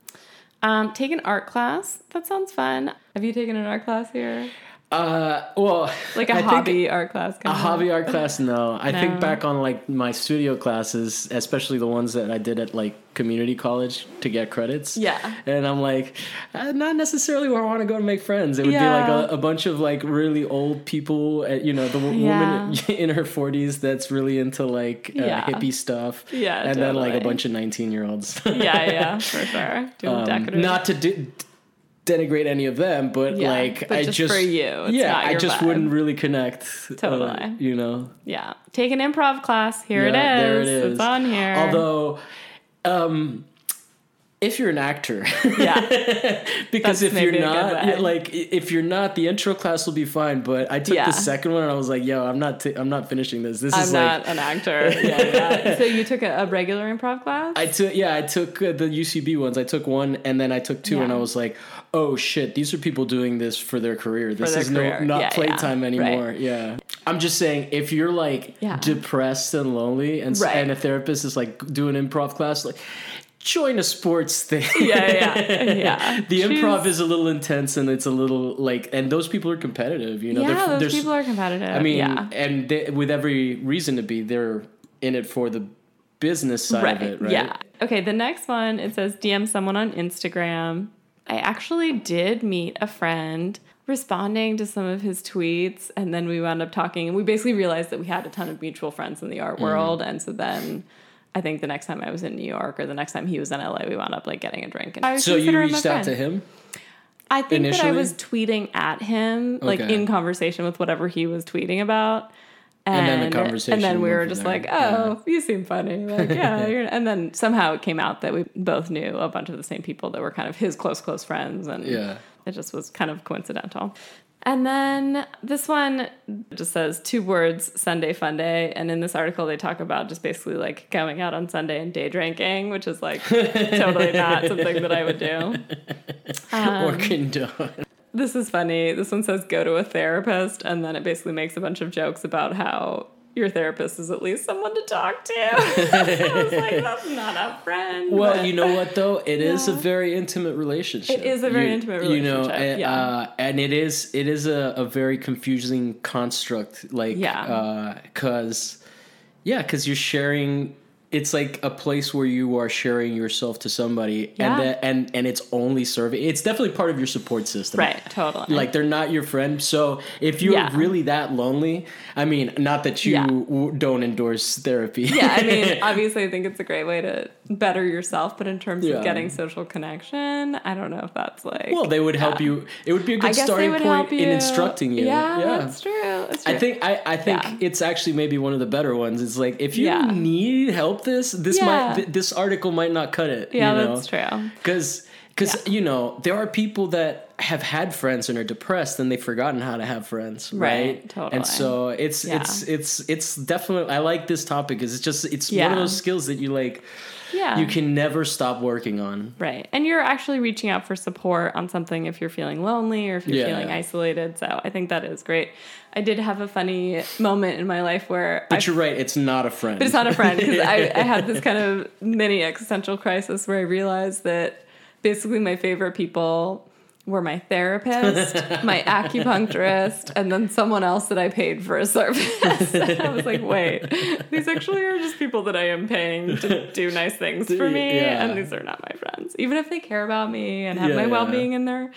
Um, take an art class. That sounds fun. Have you taken an art class here? Uh, well, Like a I hobby art class. A of? hobby art class, no. I No. think back on like my studio classes, especially the ones that I did at like community college to get credits. Yeah. And I'm like, uh, not necessarily where I want to go to make friends. It would Yeah. be like a, a bunch of like really old people, uh, you know, the w- Yeah. woman in her 40s that's really into like uh, Yeah. hippie stuff. Yeah, And then like a bunch of 19 year olds. Yeah, yeah, for sure. Doing Um, decorative. not to de- denigrate any of them, but Yeah, like but I just just for you, yeah, I just vibe. wouldn't really connect. uh, Totally. you know. yeah. Take an improv class. Here it is. There it is. It's on here. Although, um, if you're an actor, yeah. because That's if you're maybe a good not, like if you're not, the intro class will be fine. But I took Yeah. the second one and I was like, yo, I'm not, t- I'm not finishing this. This I'm is not like. an actor. Yeah, yeah. So you took a, a regular improv class? I took yeah I took uh, the UCB ones I took one and then I took two and I was like oh shit these are people doing this for their career this their is career. no not Yeah, playtime yeah. anymore Right. yeah I'm just saying if you're like Yeah. depressed and lonely and Right. and a therapist is like doing improv class like join a sports thing yeah, yeah, yeah. the improv is a little intense and it's a little like and those people are competitive you know yeah, They're- those they're- people are competitive. I mean yeah. and they, with every reason to be they're in it for the business side of it right Yeah. Okay, the next one it says DM someone on Instagram. I actually did meet a friend responding to some of his tweets and then we wound up talking and we basically realized that we had a ton of mutual friends in the art Mm. world and so then I think the next time I was in New York or the next time he was in LA, we wound up like getting a drink. And I would so you consider him reached out to him I think that I was tweeting at him, like Okay. in conversation with whatever he was tweeting about. And, then the conversation and then we were just there. like, "Oh, you seem funny." Like, yeah, you're, and then somehow it came out that we both knew a bunch of the same people that were kind of his close, close friends, and Yeah. it just was kind of coincidental. And then this one just says two words Sunday fun day. And in this article, they talk about just basically like going out on Sunday and day drinking, which is like totally not something that I would do. Um, or condone. This is funny. This one says go to a therapist, and then it basically makes a bunch of jokes about how your therapist is at least someone to talk to. I was like, that's not a friend. Well, but- you know what though? It is a very intimate relationship. It is a very You- intimate relationship. You know, and, yeah. uh, and it is it is a, a very confusing construct. Like, Yeah. because yeah, because you're sharing. It's like a place where you are sharing yourself to somebody, Yeah. and that, and and it's only serving. It's definitely part of your support system, right, totally. Like they're not your friend. So if you're Yeah. really that lonely, I mean, not that you Yeah. w- don't endorse therapy. yeah, I mean, obviously, I think it's a great way to better yourself, but in terms of getting social connection, I don't know if that's like. Well, they would help you. It would be a good starting point in instructing you. Yeah, that's true. That's true. I think I, I think it's actually maybe one of the better ones. It's like if you need help, this this Yeah. might th- this article might not cut it. Yeah, you know? that's true. Because because Yeah. you know there are people that have had friends and are depressed and they've forgotten how to have friends, right? Right, totally. And so it's Yeah. it's it's it's definitely I like this topic. Is it's just it's one of those skills that you like Yeah. you can never stop working on. Right. And you're actually reaching out for support on something if you're feeling lonely or if you're Yeah. feeling isolated. So I think that is great. I did have a funny moment in my life where But I you're right, it's not a friend. but it's not a friend because I, I had this kind of mini existential crisis where I realized that basically my favorite people were my therapist, my acupuncturist, and then someone else that I paid for a service. I was like, wait, these actually are just people that I am paying to do nice things for me, Yeah. and these are not my friends, even if they care about me and have Yeah, my well being in their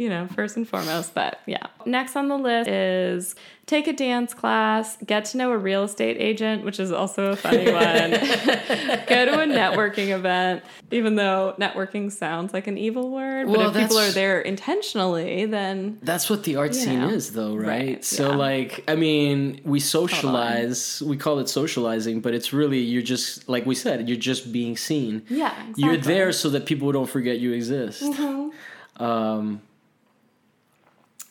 you know, first and foremost. But yeah. Next on the list is take a dance class, get to know a real estate agent, which is also a funny one. Go to a networking event, even though networking sounds like an evil word. But Well, if people are there intentionally, then That's what the art scene know. is, though, right? Right, So, yeah. like, I mean, we socialize, we call it socializing, but it's really, you're just, like we said, you're just being seen. yeah, You're there so that people don't forget you exist. Mm-hmm. Um,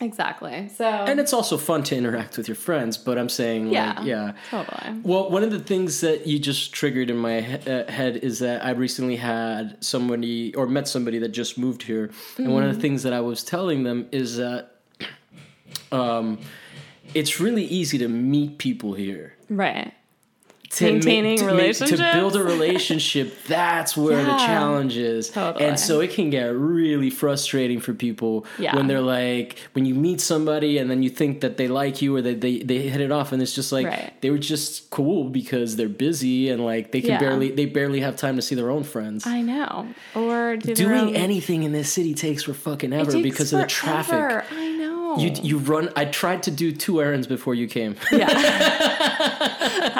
Exactly. So and it's also fun to interact with your friends, but I'm saying, Yeah. like, yeah. totally. Well, one of the things that you just triggered in my he- uh, head is that I recently had somebody or met somebody that just moved here, and one of Mm-hmm. the things that I was telling them is that um, it's really easy to meet people here Right. To ma- Maintaining to ma- relationships? to build a relationship that's where the challenge is Totally. and so it can get really frustrating for people Yeah. when they're like when you meet somebody and then you think that they like you or that they, they hit it off and it's just like Right. they were just cool because they're busy and like they can Yeah. barely they barely have time to see their own friends I know. Or do doing own- anything in this city takes for fucking ever because of the traffic. I know. you you run i tried to do two errands before you came yeah.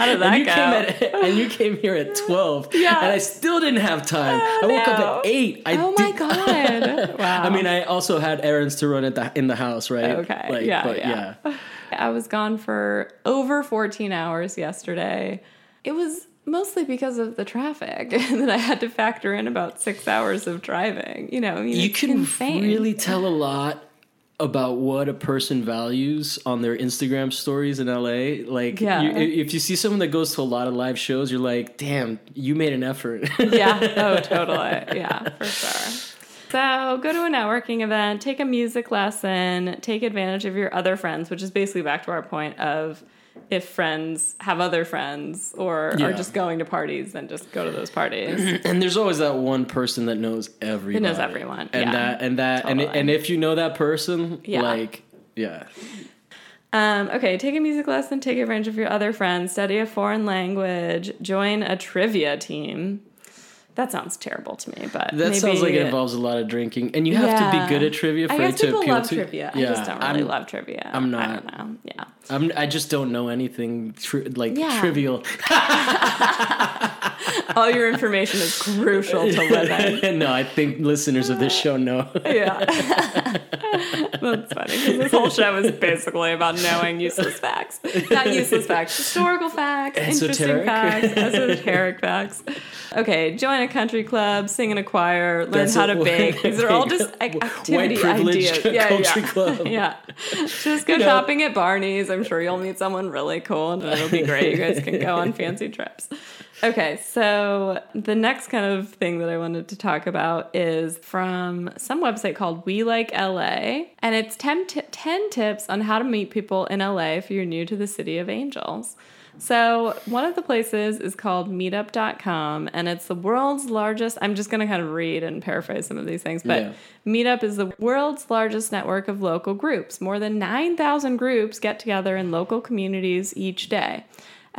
How did that and you go? came at and you came here at 12 Yeah. and i still didn't have time oh, i woke no. up at 8 I oh my did- god! Wow. i mean i also had errands to run at the in the house right Okay. Like, Yeah, but yeah. yeah I was gone for over 14 hours yesterday. It was mostly because of the traffic, and then I had to factor in about six hours of driving. You know, I mean, you can insane. really tell a lot about what a person values on their Instagram stories in LA. Like, Yeah. you, if you see someone that goes to a lot of live shows, you're like, damn, you made an effort. yeah. Oh, totally. Yeah, for sure. So go to a networking event, take a music lesson, take advantage of your other friends, which is basically back to our point of if friends have other friends or Yeah. are just going to parties, then just go to those parties. and there's always that one person that knows everybody. knows everyone, And yeah. that, and that, and, and if you know that person, Yeah. like, yeah. Um, okay, take a music lesson, take advantage of your other friends, study a foreign language, join a trivia team. That sounds terrible to me, but That maybe, sounds like it involves a lot of drinking, and you have to be good at trivia for I it to people appeal love to. trivia. I just don't really I'm- love trivia. I'm not. I don't know. Yeah. I'm, I just don't know anything tri- like Yeah. trivial. All your information is crucial to living. no, I think listeners of this show know. Yeah. That's funny because this whole show is basically about knowing useless facts. Not useless facts, historical facts, interesting facts, esoteric facts. Okay, join a country club, sing in a choir, learn That's how to bake. These are all just White activity ideas. Yeah, country yeah. club. Yeah. Just go know. shopping at Barney's. I'm sure you'll meet someone really cool and it'll be great. You guys can go on fancy trips. Okay, so the next kind of thing that I wanted to talk about is from some website called We Like LA, and it's 10, ti 10 tips on how to meet people in LA if you're new to the city of angels. So, one of the places is called meetup.com, and it's the world's largest. I'm just going to kind of read and paraphrase some of these things, but Yeah. Meetup is the world's largest network of local groups. More than 9,000 groups get together in local communities each day.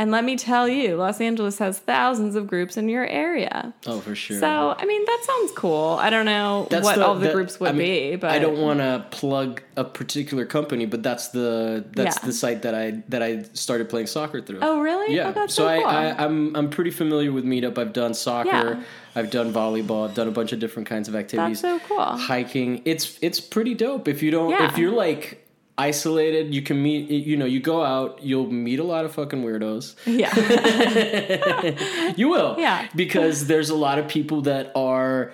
And let me tell you, Los Angeles has thousands of groups in your area. Oh, for sure. So, I mean, that sounds cool. I don't know That's what all the that- groups would I mean, be, but I don't want to plug a particular company, but that's the that's Yeah. the site that I that I started playing soccer through. Oh, really? Yeah. Oh, that's so so I, cool. I I'm I'm pretty familiar with Meetup. I've done soccer. Yeah. I've done volleyball. I've done a bunch of different kinds of activities. That's so cool. Hiking. It's it's pretty dope. If you don't, Yeah. if you're like isolated, you can meet. You know, you go out, you'll meet a lot of fucking weirdos. Yeah. You will. Yeah. Because there's a lot of people that are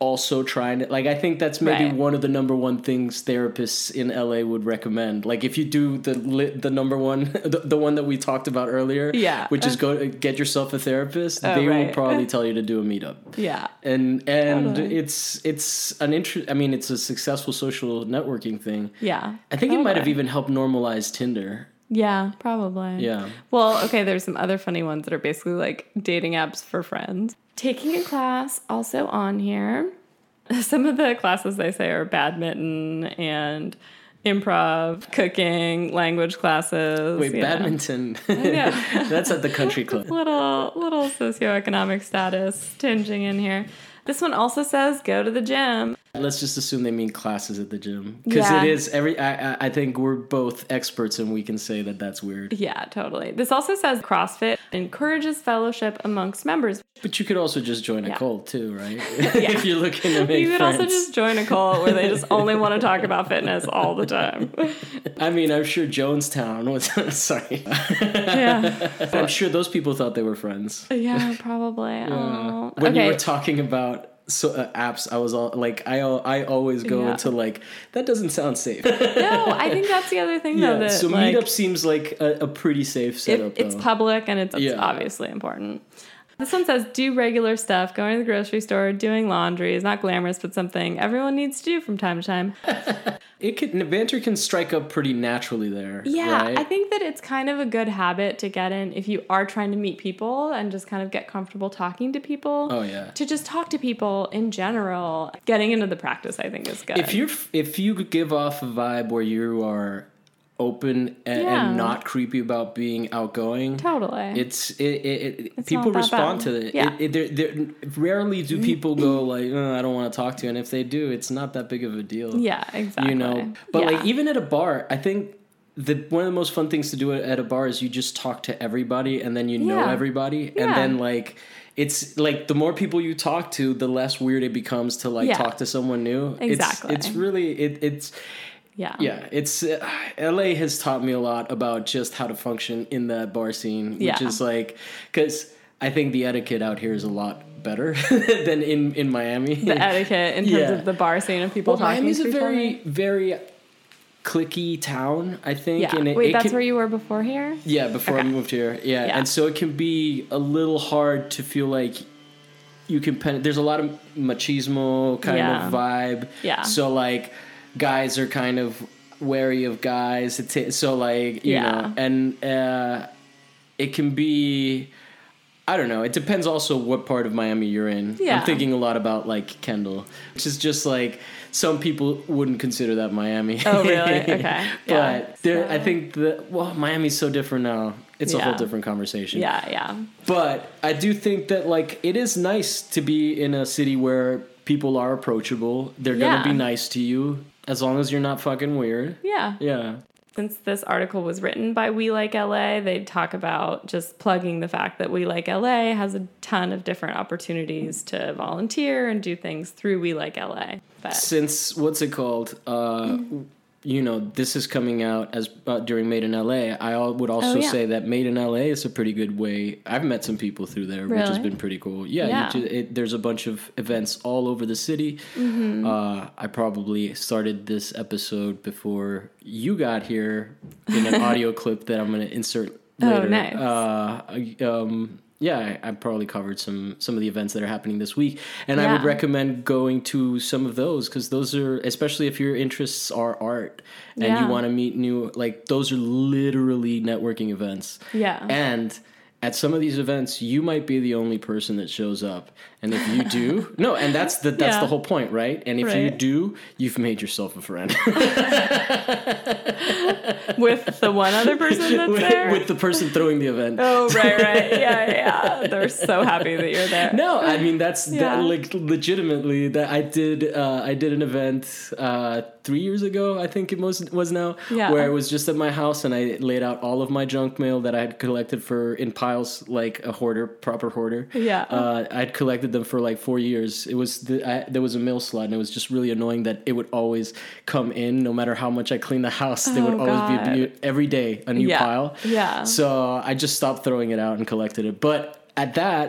also trying to like I think that's maybe Right. one of the number one things therapists in LA would recommend. Like if you do the the number one the, the one that we talked about earlier, Yeah. which is uh, go get yourself a therapist, Oh, they will probably tell you to do a meetup. yeah. And and Totally. it's it's an interest I mean it's a successful social networking thing. Yeah. I think it might have even helped normalize Tinder. Yeah, probably. Yeah. Well, okay, there's some other funny ones that are basically like dating apps for friends. Taking a class also on here. Some of the classes they say are badminton and improv, cooking, language classes. Wait, badminton. Yeah. That's at the country club. little little socioeconomic status tinging in here. This one also says go to the gym. Let's just assume they mean classes at the gym because Yeah. it is every. I, I- think we're both experts and we can say that that's weird. Yeah, totally. This also says CrossFit encourages fellowship amongst members. But you could also just join a Yeah. cult too, right? if you're looking to make You could friends. also just join a cult where they just only want to talk about fitness all the time. I mean, I'm sure Jonestown was. sorry, Yeah. I'm sure those people thought they were friends. Yeah, probably. Oh. When okay. you were talking about so uh, apps, I was all like, I I always go Yeah. into like that doesn't sound safe. no, I think that's the other thing though yeah, that so like, Meetup seems like a, a pretty safe it, setup. it's though. public and it's, it's Yeah. obviously important. This one says do regular stuff. Going to the grocery store, doing laundry is not glamorous, but something everyone needs to do from time to time. It can banter can strike up pretty naturally there. Yeah, right? I think that it's kind of a good habit to get in if you are trying to meet people and just kind of get comfortable talking to people. Oh yeah. To just talk to people in general. Getting into the practice, I think, is good. If you're if you give off a vibe where you are open and, Yeah. and not creepy about being outgoing, totally. it's it, it, it It's people respond bad. to it. Yeah. it, they're, they're, rarely do people go like "Uh, I don't want to talk to you, and if they do, it's not that big of a deal. yeah, exactly. you know. But Yeah. like even at a bar, I think the one of the most fun things to do at a bar is you just talk to everybody, and then you know everybody, Yeah. and then like. It's like the more people you talk to, the less weird it becomes to like Yeah. talk to someone new. Exactly. It's, it's really it, it's yeah. yeah, it's uh, LA has taught me a lot about just how to function in that bar scene, which Yeah. is like cuz I think the etiquette out here is a lot better than in in Miami. The etiquette in terms Yeah. of the bar scene and people well, talking Miami's to a each very other. very clicky town, I think, Yeah. and it, Wait, it that's can- where you were before here? yeah, before I moved here. Yeah. Yeah. And so it can be a little hard to feel like you can pen there's a lot of machismo kind Yeah. of vibe. Yeah. So like guys are kind of wary of guys. It's so like, you Yeah. know, and uh it can be I don't know. It depends also what part of Miami you're in. Yeah. I'm thinking a lot about like Kendall, which is just like some people wouldn't consider that Miami. Oh, really? Okay. but Yeah. there, I think that well, Miami's so different now. It's a whole different conversation. Yeah, yeah. But I do think that like it is nice to be in a city where people are approachable. They're Yeah. gonna be nice to you as long as you're not fucking weird. Yeah. Yeah. Since this article was written by We Like LA, they talk about just plugging the fact that We Like LA has a ton of different opportunities to volunteer and do things through We Like LA. But Since what's it called? Uh, you know, this is coming out as uh, during Made in LA. I would also Oh, yeah. say that Made in LA is a pretty good way. I've met some people through there, which has been pretty cool. Yeah, Yeah. it, there's a bunch of events all over the city. Mm-hmm. Uh, I probably started this episode before you got here in an audio clip that I'm going to insert later. Oh, later. nice. Uh, um, yeah, I, I probably covered some some of the events that are happening this week, and I would recommend going to some of those because those are, especially if your interests are art and Yeah. you want to meet new, like those are literally networking events. Yeah. and at some of these events, you might be the only person that shows up, and if you do, no, and that's the that's Yeah. the whole point, right? And if you do, you've made yourself a friend with the one other person that's with, there. with the person throwing the event. oh, right, right. Yeah, yeah. They're so happy that you're there. No, I mean that's Yeah. that like legitimately that I did uh, I did an event uh, three years ago I think it was was now Yeah. where I was just at my house and I laid out all of my junk mail that I had collected for in piles like a hoarder proper hoarder Yeah. uh, I'd collected them for like four years it was the, I, there was a mail slot and it was just really annoying that it would always come in no matter how much I cleaned the house there would Oh, always be God. a new, every day a new Yeah. pile Yeah. so I just stopped throwing it out and collected it. But at that,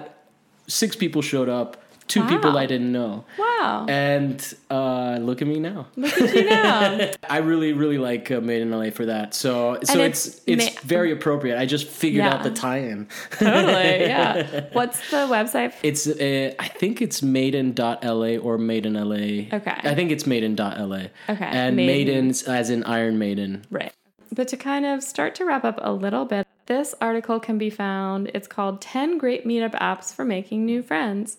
six people showed up, two people I didn't know. Wow. And uh, look at me now. Look at you now. I really, really like uh, Made in LA for that. So, so it's it's it's, ma- very appropriate. I just figured Yeah. out the tie-in. totally. Yeah. What's the website? It's uh, I think it's maiden.la or made in LA. Okay. I think it's maiden.la. Okay. And Maiden. maidens as in Iron Maiden. Right. But to kind of start to wrap up a little bit, this article can be found. It's called 10 Great Meetup Apps for Making New Friends.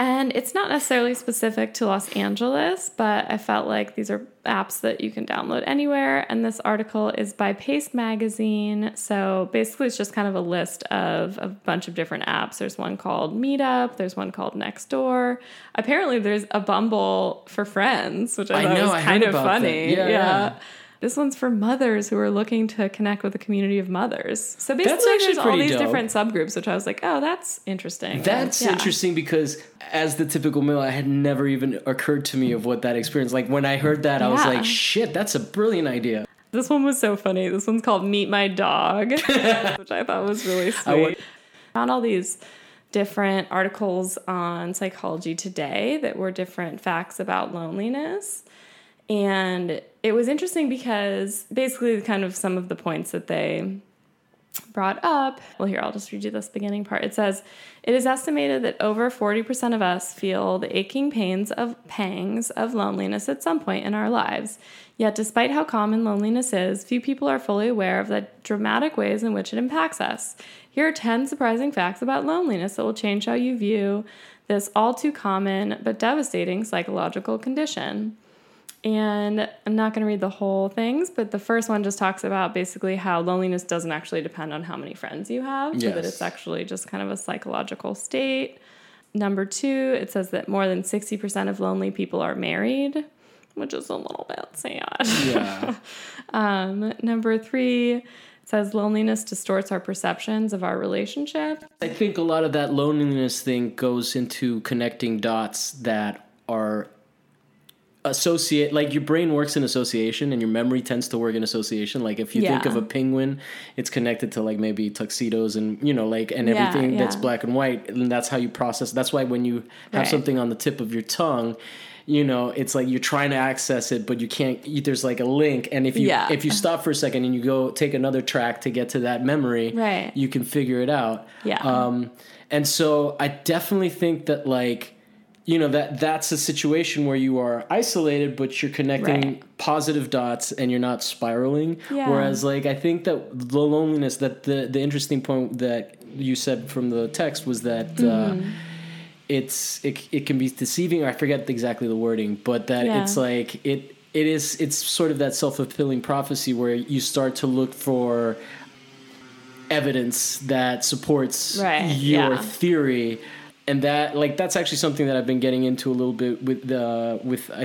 And it's not necessarily specific to Los Angeles, but I felt like these are apps that you can download anywhere. And this article is by Paste Magazine. So basically, it's just kind of a list of a bunch of different apps. There's one called Meetup, there's one called Nextdoor. Apparently, there's a Bumble for friends, which I, I thought know, was I kind of about that. funny. Yeah, yeah. This one's for mothers who are looking to connect with a community of mothers. So basically, there's all these dope. different subgroups, which I was like, oh, that's interesting. That's Yeah. interesting because as the typical male, I had never even occurred to me of what that experience. Like when I heard that, I was like, "Shit, that's a brilliant idea." This one was so funny. This one's called Meet My Dog, which I thought was really sweet. would- Found all these different articles on Psychology Today that were different facts about loneliness. And it was interesting because basically, kind of some of the points that they brought up. Well, here, I'll just read you this beginning part. It says, It is estimated that over 40% of us feel the aching pains of pangs of loneliness at some point in our lives. Yet, despite how common loneliness is, few people are fully aware of the dramatic ways in which it impacts us. Here are 10 surprising facts about loneliness that will change how you view this all too common but devastating psychological condition. And I'm not going to read the whole things, but the first one just talks about basically how loneliness doesn't actually depend on how many friends you have, so that it's actually just kind of a psychological state. Number two, it says that more than 60% of lonely people are married, which is a little bit sad. Yeah. Um, number three, it says loneliness distorts our perceptions of our relationship. I think a lot of that loneliness thing goes into connecting dots that are associate like your brain works in association and your memory tends to work in association like if you think of a penguin it's connected to like maybe tuxedos and you know like and Yeah, everything that's black and white and that's how you process that's why when you have Right. something on the tip of your tongue you know it's like you're trying to access it but you can't there's like a link and if you Yeah. if you stop for a second and you go take another track to get to that memory Right. you can figure it out Yeah. um, and so I definitely think that like you know that that's a situation where you are isolated but you're connecting Right. positive dots and you're not spiraling Yeah. whereas like i think that the loneliness that the the interesting point that you said from the text was that Mm-hmm. uh, it's it, it can be deceiving or i forget exactly the wording but that Yeah. it's like it it is it's sort of that self-fulfilling prophecy where you start to look for evidence that supports Right, your yeah. theory and that like that's actually something that I've been getting into a little bit with uh with I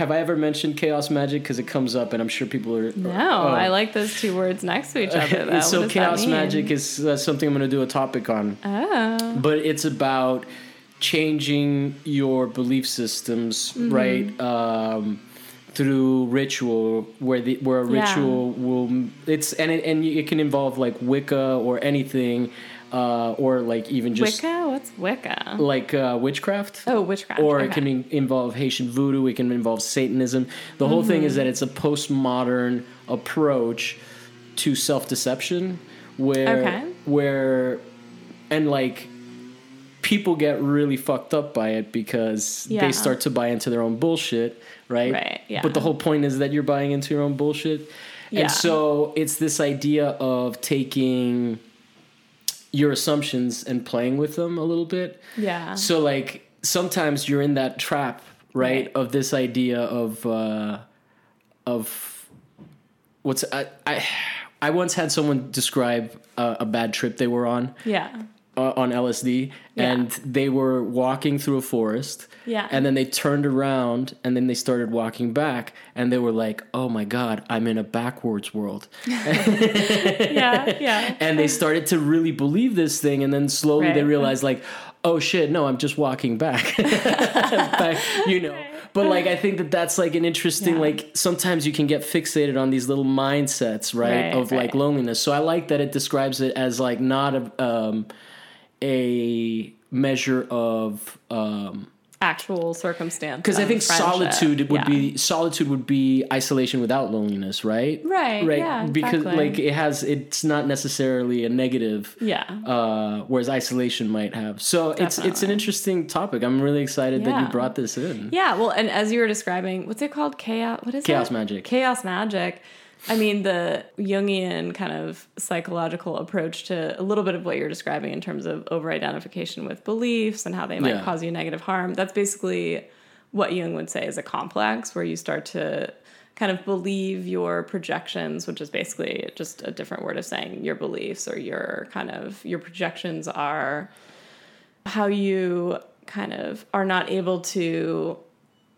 have I ever mentioned chaos magic because it comes up and I'm sure people are No, oh. I like those two words next to each other. Though. so What does that chaos magic is uh, something I'm going to do a topic on Oh, but it's about changing your belief systems Mm-hmm. right um through ritual where the where a Yeah. ritual will it's and it, and it can involve like wicca or anything uh or like even just Wicca. What's Wicca? like uh witchcraft Oh, witchcraft. or okay. it can in- involve Haitian voodoo. It can involve Satanism. The whole thing is Mm-hmm. that it's a postmodern approach to self deception, where Okay. where and like people get really fucked up by it because Yeah. they start to buy into their own bullshit, right? Right, yeah. But the whole point is that you're buying into your own bullshit. Yeah. And so it's this idea of taking your assumptions and playing with them a little bit. Yeah. So like sometimes you're in that trap, right, of this idea of uh of what's I I I once had someone describe a, a bad trip they were on yeah. Uh, on LSD Yeah. and they were walking through a forest Yeah. and then they turned around and then they started walking back and they were like oh my god i'm in a backwards world Yeah. Yeah. and they started to really believe this thing and then slowly they Right. realized like oh shit no i'm just walking back, Back, you know but like i think that that's like an interesting Yeah. like sometimes you can get fixated on these little mindsets right, Right, of like loneliness so i like that it describes it as like not a um a measure of um Actual circumstance. because I think friendship. solitude would Yeah. be solitude would be isolation without loneliness, right? Right, Right. yeah, because exactly. like it has it's not necessarily a negative. Yeah. Uh, whereas isolation might have. So it's it's an interesting topic. I'm really excited that you brought this in. Yeah, well, and as you were describing, what's it called? Chaos. What is Chaos it? magic. Chaos magic. I mean, the Jungian kind of psychological approach to a little bit of what you're describing in terms of over identification with beliefs and how they might Yeah. cause you negative harm. That's basically what Jung would say is a complex where you start to kind of believe your projections, which is basically just a different word of saying your beliefs or your kind of your projections are how you kind of are not able to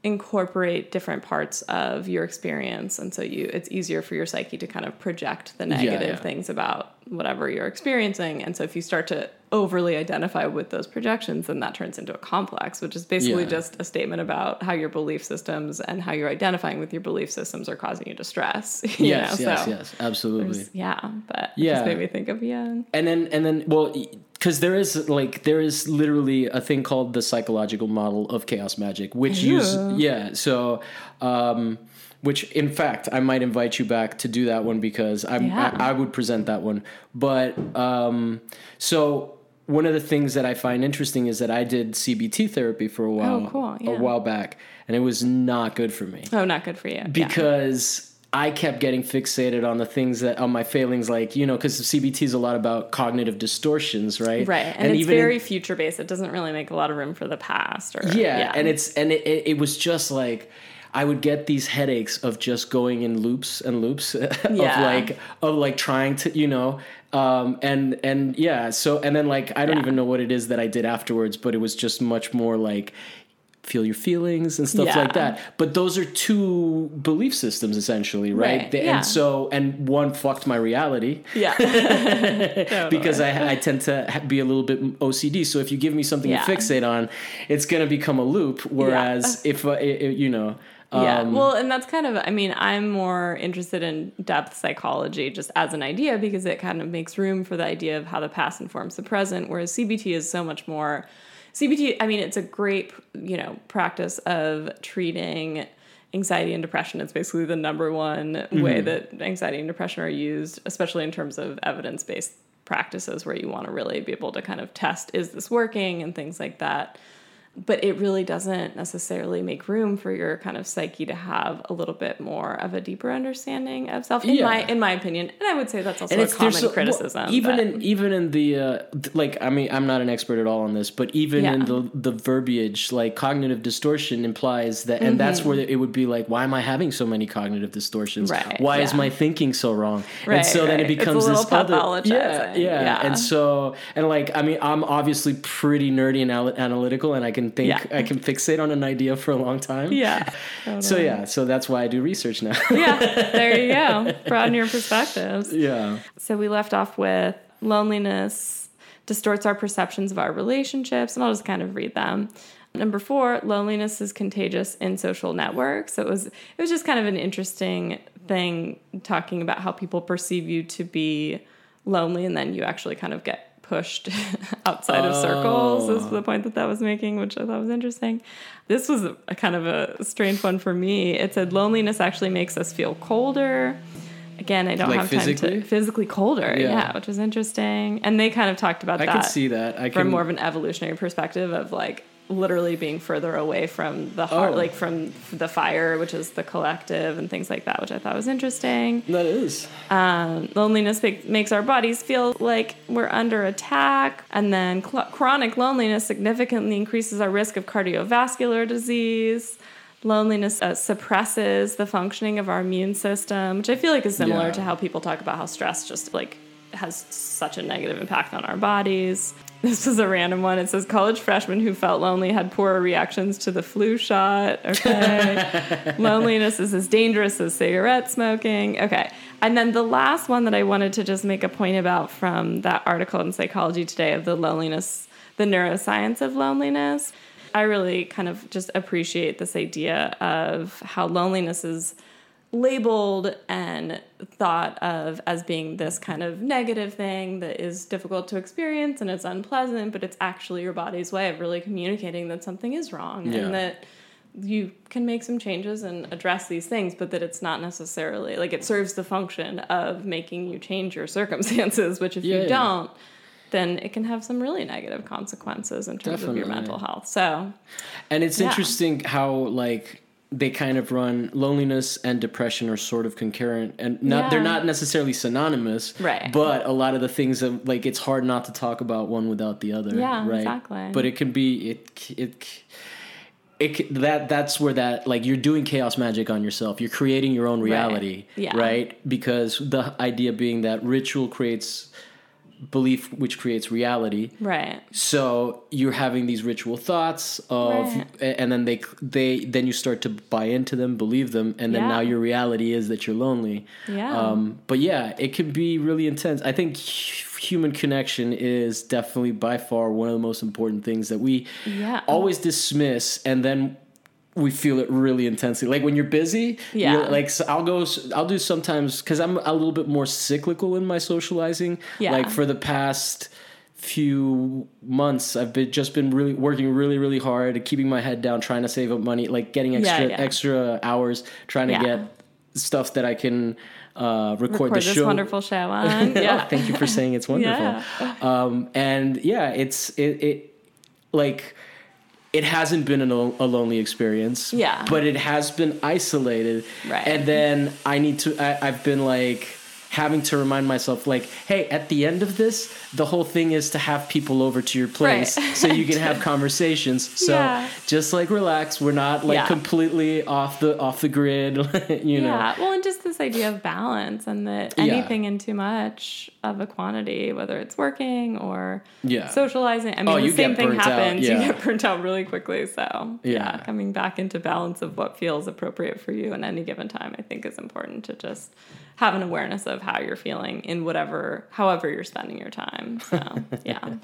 incorporate different parts of your experience and so you it's easier for your psyche to kind of project the negative yeah. things about whatever you're experiencing and so if you start to overly identify with those projections then that turns into a complex which is basically Yeah. just a statement about how your belief systems and how you're identifying with your belief systems are causing you distress you Yes, know? yes, so yes, absolutely. yeah but it Yeah. just made me think of Jung and then and then well because there is like there is literally a thing called the psychological model of chaos magic which use yeah so um which in fact I might invite you back to do that one because I'm, Yeah. I, I would present that one. But um, so one of the things that I find interesting is that I did CBT therapy for a while, Oh, cool, yeah. a while back, and it was not good for me Oh, not good for you. Yeah. because I kept getting fixated on the things that on my failings, like you know, because CBT is a lot about cognitive distortions, right? Right. And, it's even in- very future based. It doesn't really make a lot of room for the past or yeah, and it's and it, it, it was just like I would get these headaches of just going in loops and loops of Yeah. like of like trying to you know um and and yeah so and then like I don't Yeah. even know what it is that I did afterwards but it was just much more like feel your feelings and stuff Yeah. like that but those are two belief systems essentially right, Right, They- yeah. and so and one fucked my reality yeah. because I, I tend to be a little bit OCD. So if you give me something Yeah. to fixate on, it's going to become a loop. Whereas if, uh, i i you know, yeah. um, Well, and that's kind of, I mean, I'm more interested in depth psychology just as an idea because it kind of makes room for the idea of how the past informs the present, whereas CBT is so much more. CBT, I mean, it's a great, you know, practice of treating anxiety and depression. It's basically the number one Mm-hmm. way that anxiety and depression are used, especially in terms of evidence based practices where you want to really be able to kind of test is this working and things like that but it really doesn't necessarily make room for your kind of psyche to have a little bit more of a deeper understanding of self in Yeah. my in my opinion and i would say that's also and a common there's a- well, criticism even but- in even in the uh, like I mean I'm not an expert at all on this, but even in the the verbiage, like cognitive distortion implies that, and that's where it would be like, why am I having so many cognitive distortions? Mm-hmm. Right, Why is my thinking so wrong? Right, and so then it right. It's a becomes this other yeah, yeah, yeah. and so and like I mean I'm obviously pretty nerdy and anal- analytical, and I can think Yeah. I can fixate on an idea for a long time. yeah So yeah, so that's why I do research now. yeah there you go broaden your perspectives yeah. So we left off with loneliness distorts our perceptions of our relationships, and I'll just kind of read them. Number four, loneliness is contagious in social networks. So it was it was just kind of an interesting thing talking about how people perceive you to be lonely, and then you actually kind of get pushed outside of circles. Is the oh. point that that was making, which I thought was interesting. This was a, kind of a strange one for me. It said loneliness actually makes us feel colder. Again, I don't Like have time to physically colder. Yeah. Yeah. which was interesting. And they kind of talked about I that can see that. I can from more of an evolutionary perspective of like literally being further away from the heart, Oh. like from the fire, which is the collective and things like that, which I thought was interesting. that is. Um, loneliness make, makes our bodies feel like we're under attack, and then cl- chronic loneliness significantly increases our risk of cardiovascular disease. Loneliness uh, suppresses the functioning of our immune system, which I feel like is similar Yeah. to how people talk about how stress just like has such a negative impact on our bodies. This is a random one. It says college freshmen who felt lonely had poorer reactions to the flu shot. Okay. Loneliness is as dangerous as cigarette smoking. Okay. And then the last one that I wanted to just make a point about from that article in Psychology Today of the loneliness, the neuroscience of loneliness. I really kind of just appreciate this idea of how loneliness is labeled and thought of as being this kind of negative thing that is difficult to experience and it's unpleasant, but it's actually your body's way of really communicating that something is wrong Yeah. and that you can make some changes and address these things, but that it's not necessarily like it serves the function of making you change your circumstances, which if Yeah, you yeah. don't, then it can have some really negative consequences in terms of your mental health. So, And it's interesting how like they kind of run loneliness and depression are sort of concurrent and not they're not necessarily synonymous. Right. But a lot of the things of like it's hard not to talk about one without the other. Yeah, right? exactly. But it can be it it it that that's where that like you're doing chaos magic on yourself. You're creating your own reality, Yeah. right? Because the idea being that ritual creates belief which creates reality. right. So you're having these ritual thoughts of, Right. and then they they then you start to buy into them, believe them, and then Yeah. now your reality is that you're lonely. Yeah. Um, but yeah, it can be really intense. I think human connection is definitely by far one of the most important things that we Yeah. always dismiss, and then we feel it really intensely. Like when you're busy, Yeah. you're like so I'll go, I'll do sometimes because I'm a little bit more cyclical in my socializing. Yeah. Like for the past few months I've been just been really working really really hard, keeping my head down, trying to save up money, like getting extra yeah. extra hours, trying to Yeah. get stuff that I can uh, record, Record the this show. wonderful show on. Oh, Yeah. thank you for saying it's wonderful. Yeah. Um, and yeah, it's it, it like it hasn't been an, a lonely experience. Yeah. but it has been isolated. Right. And then I need to. I, I've been like having to remind myself like hey at the end of this the whole thing is to have people over to your place Right. so you can have conversations so Yeah. just like relax we're not like Yeah. completely off the off the grid you know Yeah, well, and just this idea of balance and that Yeah. anything in too much of a quantity, whether it's working or Yeah. socializing, I mean, Oh, the same thing happens. yeah. You get burnt out really quickly. So, yeah. Yeah. coming back into balance of what feels appropriate for you in any given time, I think is important to just have an awareness of how you're feeling in whatever, however you're spending your time. So, yeah.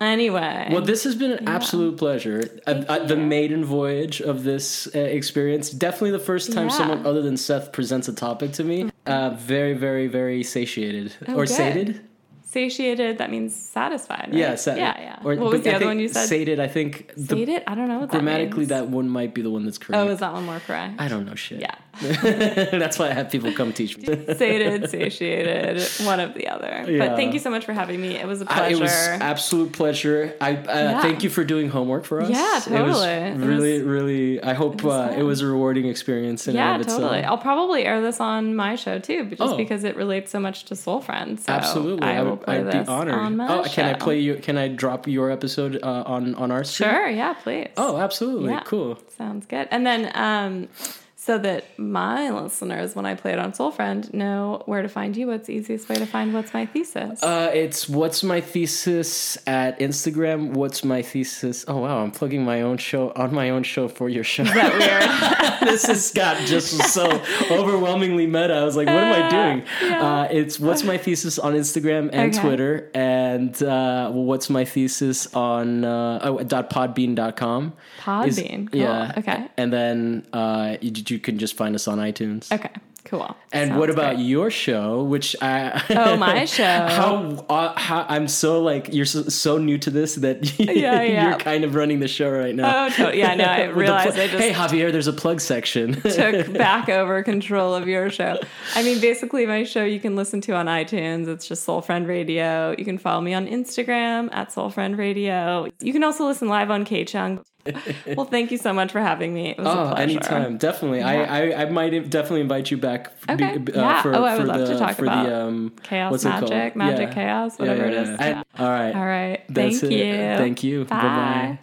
Anyway. Well, this has been an absolute pleasure. Uh, uh, the maiden voyage of this uh, experience. Definitely the first time Yeah. someone other than Seth presents a topic to me. Uh, very, very, very satiated. Oh, or good. sated? Satiated, that means satisfied. Right? Yeah, sa- yeah, yeah. Or, what was the I other one you said? Sated, I think. The, Sated? I don't know what that grammatically, means. that one might be the one that's correct. Oh, is that one more correct? I don't know shit. Yeah. That's why I have people come teach me. Sated, satiated, one of the other. Yeah. But thank you so much for having me. It was a pleasure. it was absolute pleasure. I uh, Yeah. thank you for doing homework for us. Yeah, It was totally. It really, was- really. I hope was uh, it was a rewarding experience. In yeah, and of totally. Itself. I'll probably air this on my show too, just Oh. because it relates so much to Soul Friends. So Absolutely, I I will play I'd this be honored. on my oh, can I play you? Can I drop your episode uh, on on our stream? Sure, yeah, please. Oh, absolutely. Yeah. Cool. Sounds good. And then, um, so that my listeners, when I play it on Soul Friend, know where to find you. What's the easiest way to find What's My Thesis? Uh, it's what's my thesis at Instagram. What's my thesis? Oh wow, I'm plugging my own show on my own show for your show. Is that weird? this has got just so overwhelmingly meta. I was like, what am I doing? Uh, it's what's my thesis on Instagram and Okay. Twitter, and uh, what's my thesis on uh, oh, dot podbean.com. Is- Podbean. Cool. Yeah. Okay. And then uh, you, you can just find us on iTunes. Okay. Cool. And Sounds what about great. your show? Which I Oh, my show. how uh, how I'm so like you're so, so new to this that Yeah, yeah. you're kind of running the show right now. Oh, totally. Yeah, no, I realized pl- I just hey Javier, there's a plug section. took back over control of your show. I mean, basically, my show you can listen to on iTunes. It's just Soul Friend Radio. You can follow me on Instagram at Soul Friend Radio. You can also listen live on KCHUNG. Well, thank you so much for having me. It was a Oh, pleasure. anytime, definitely. I, I I might definitely invite you back. Okay. b- Yeah. for, Oh, I would for love the, to talk for about the um Chaos what's it called? magic, magic Yeah. chaos, Yeah, whatever yeah, it is. yeah. And- all right. All right. That's Thank it. you. Thank you. Bye. Bye-bye.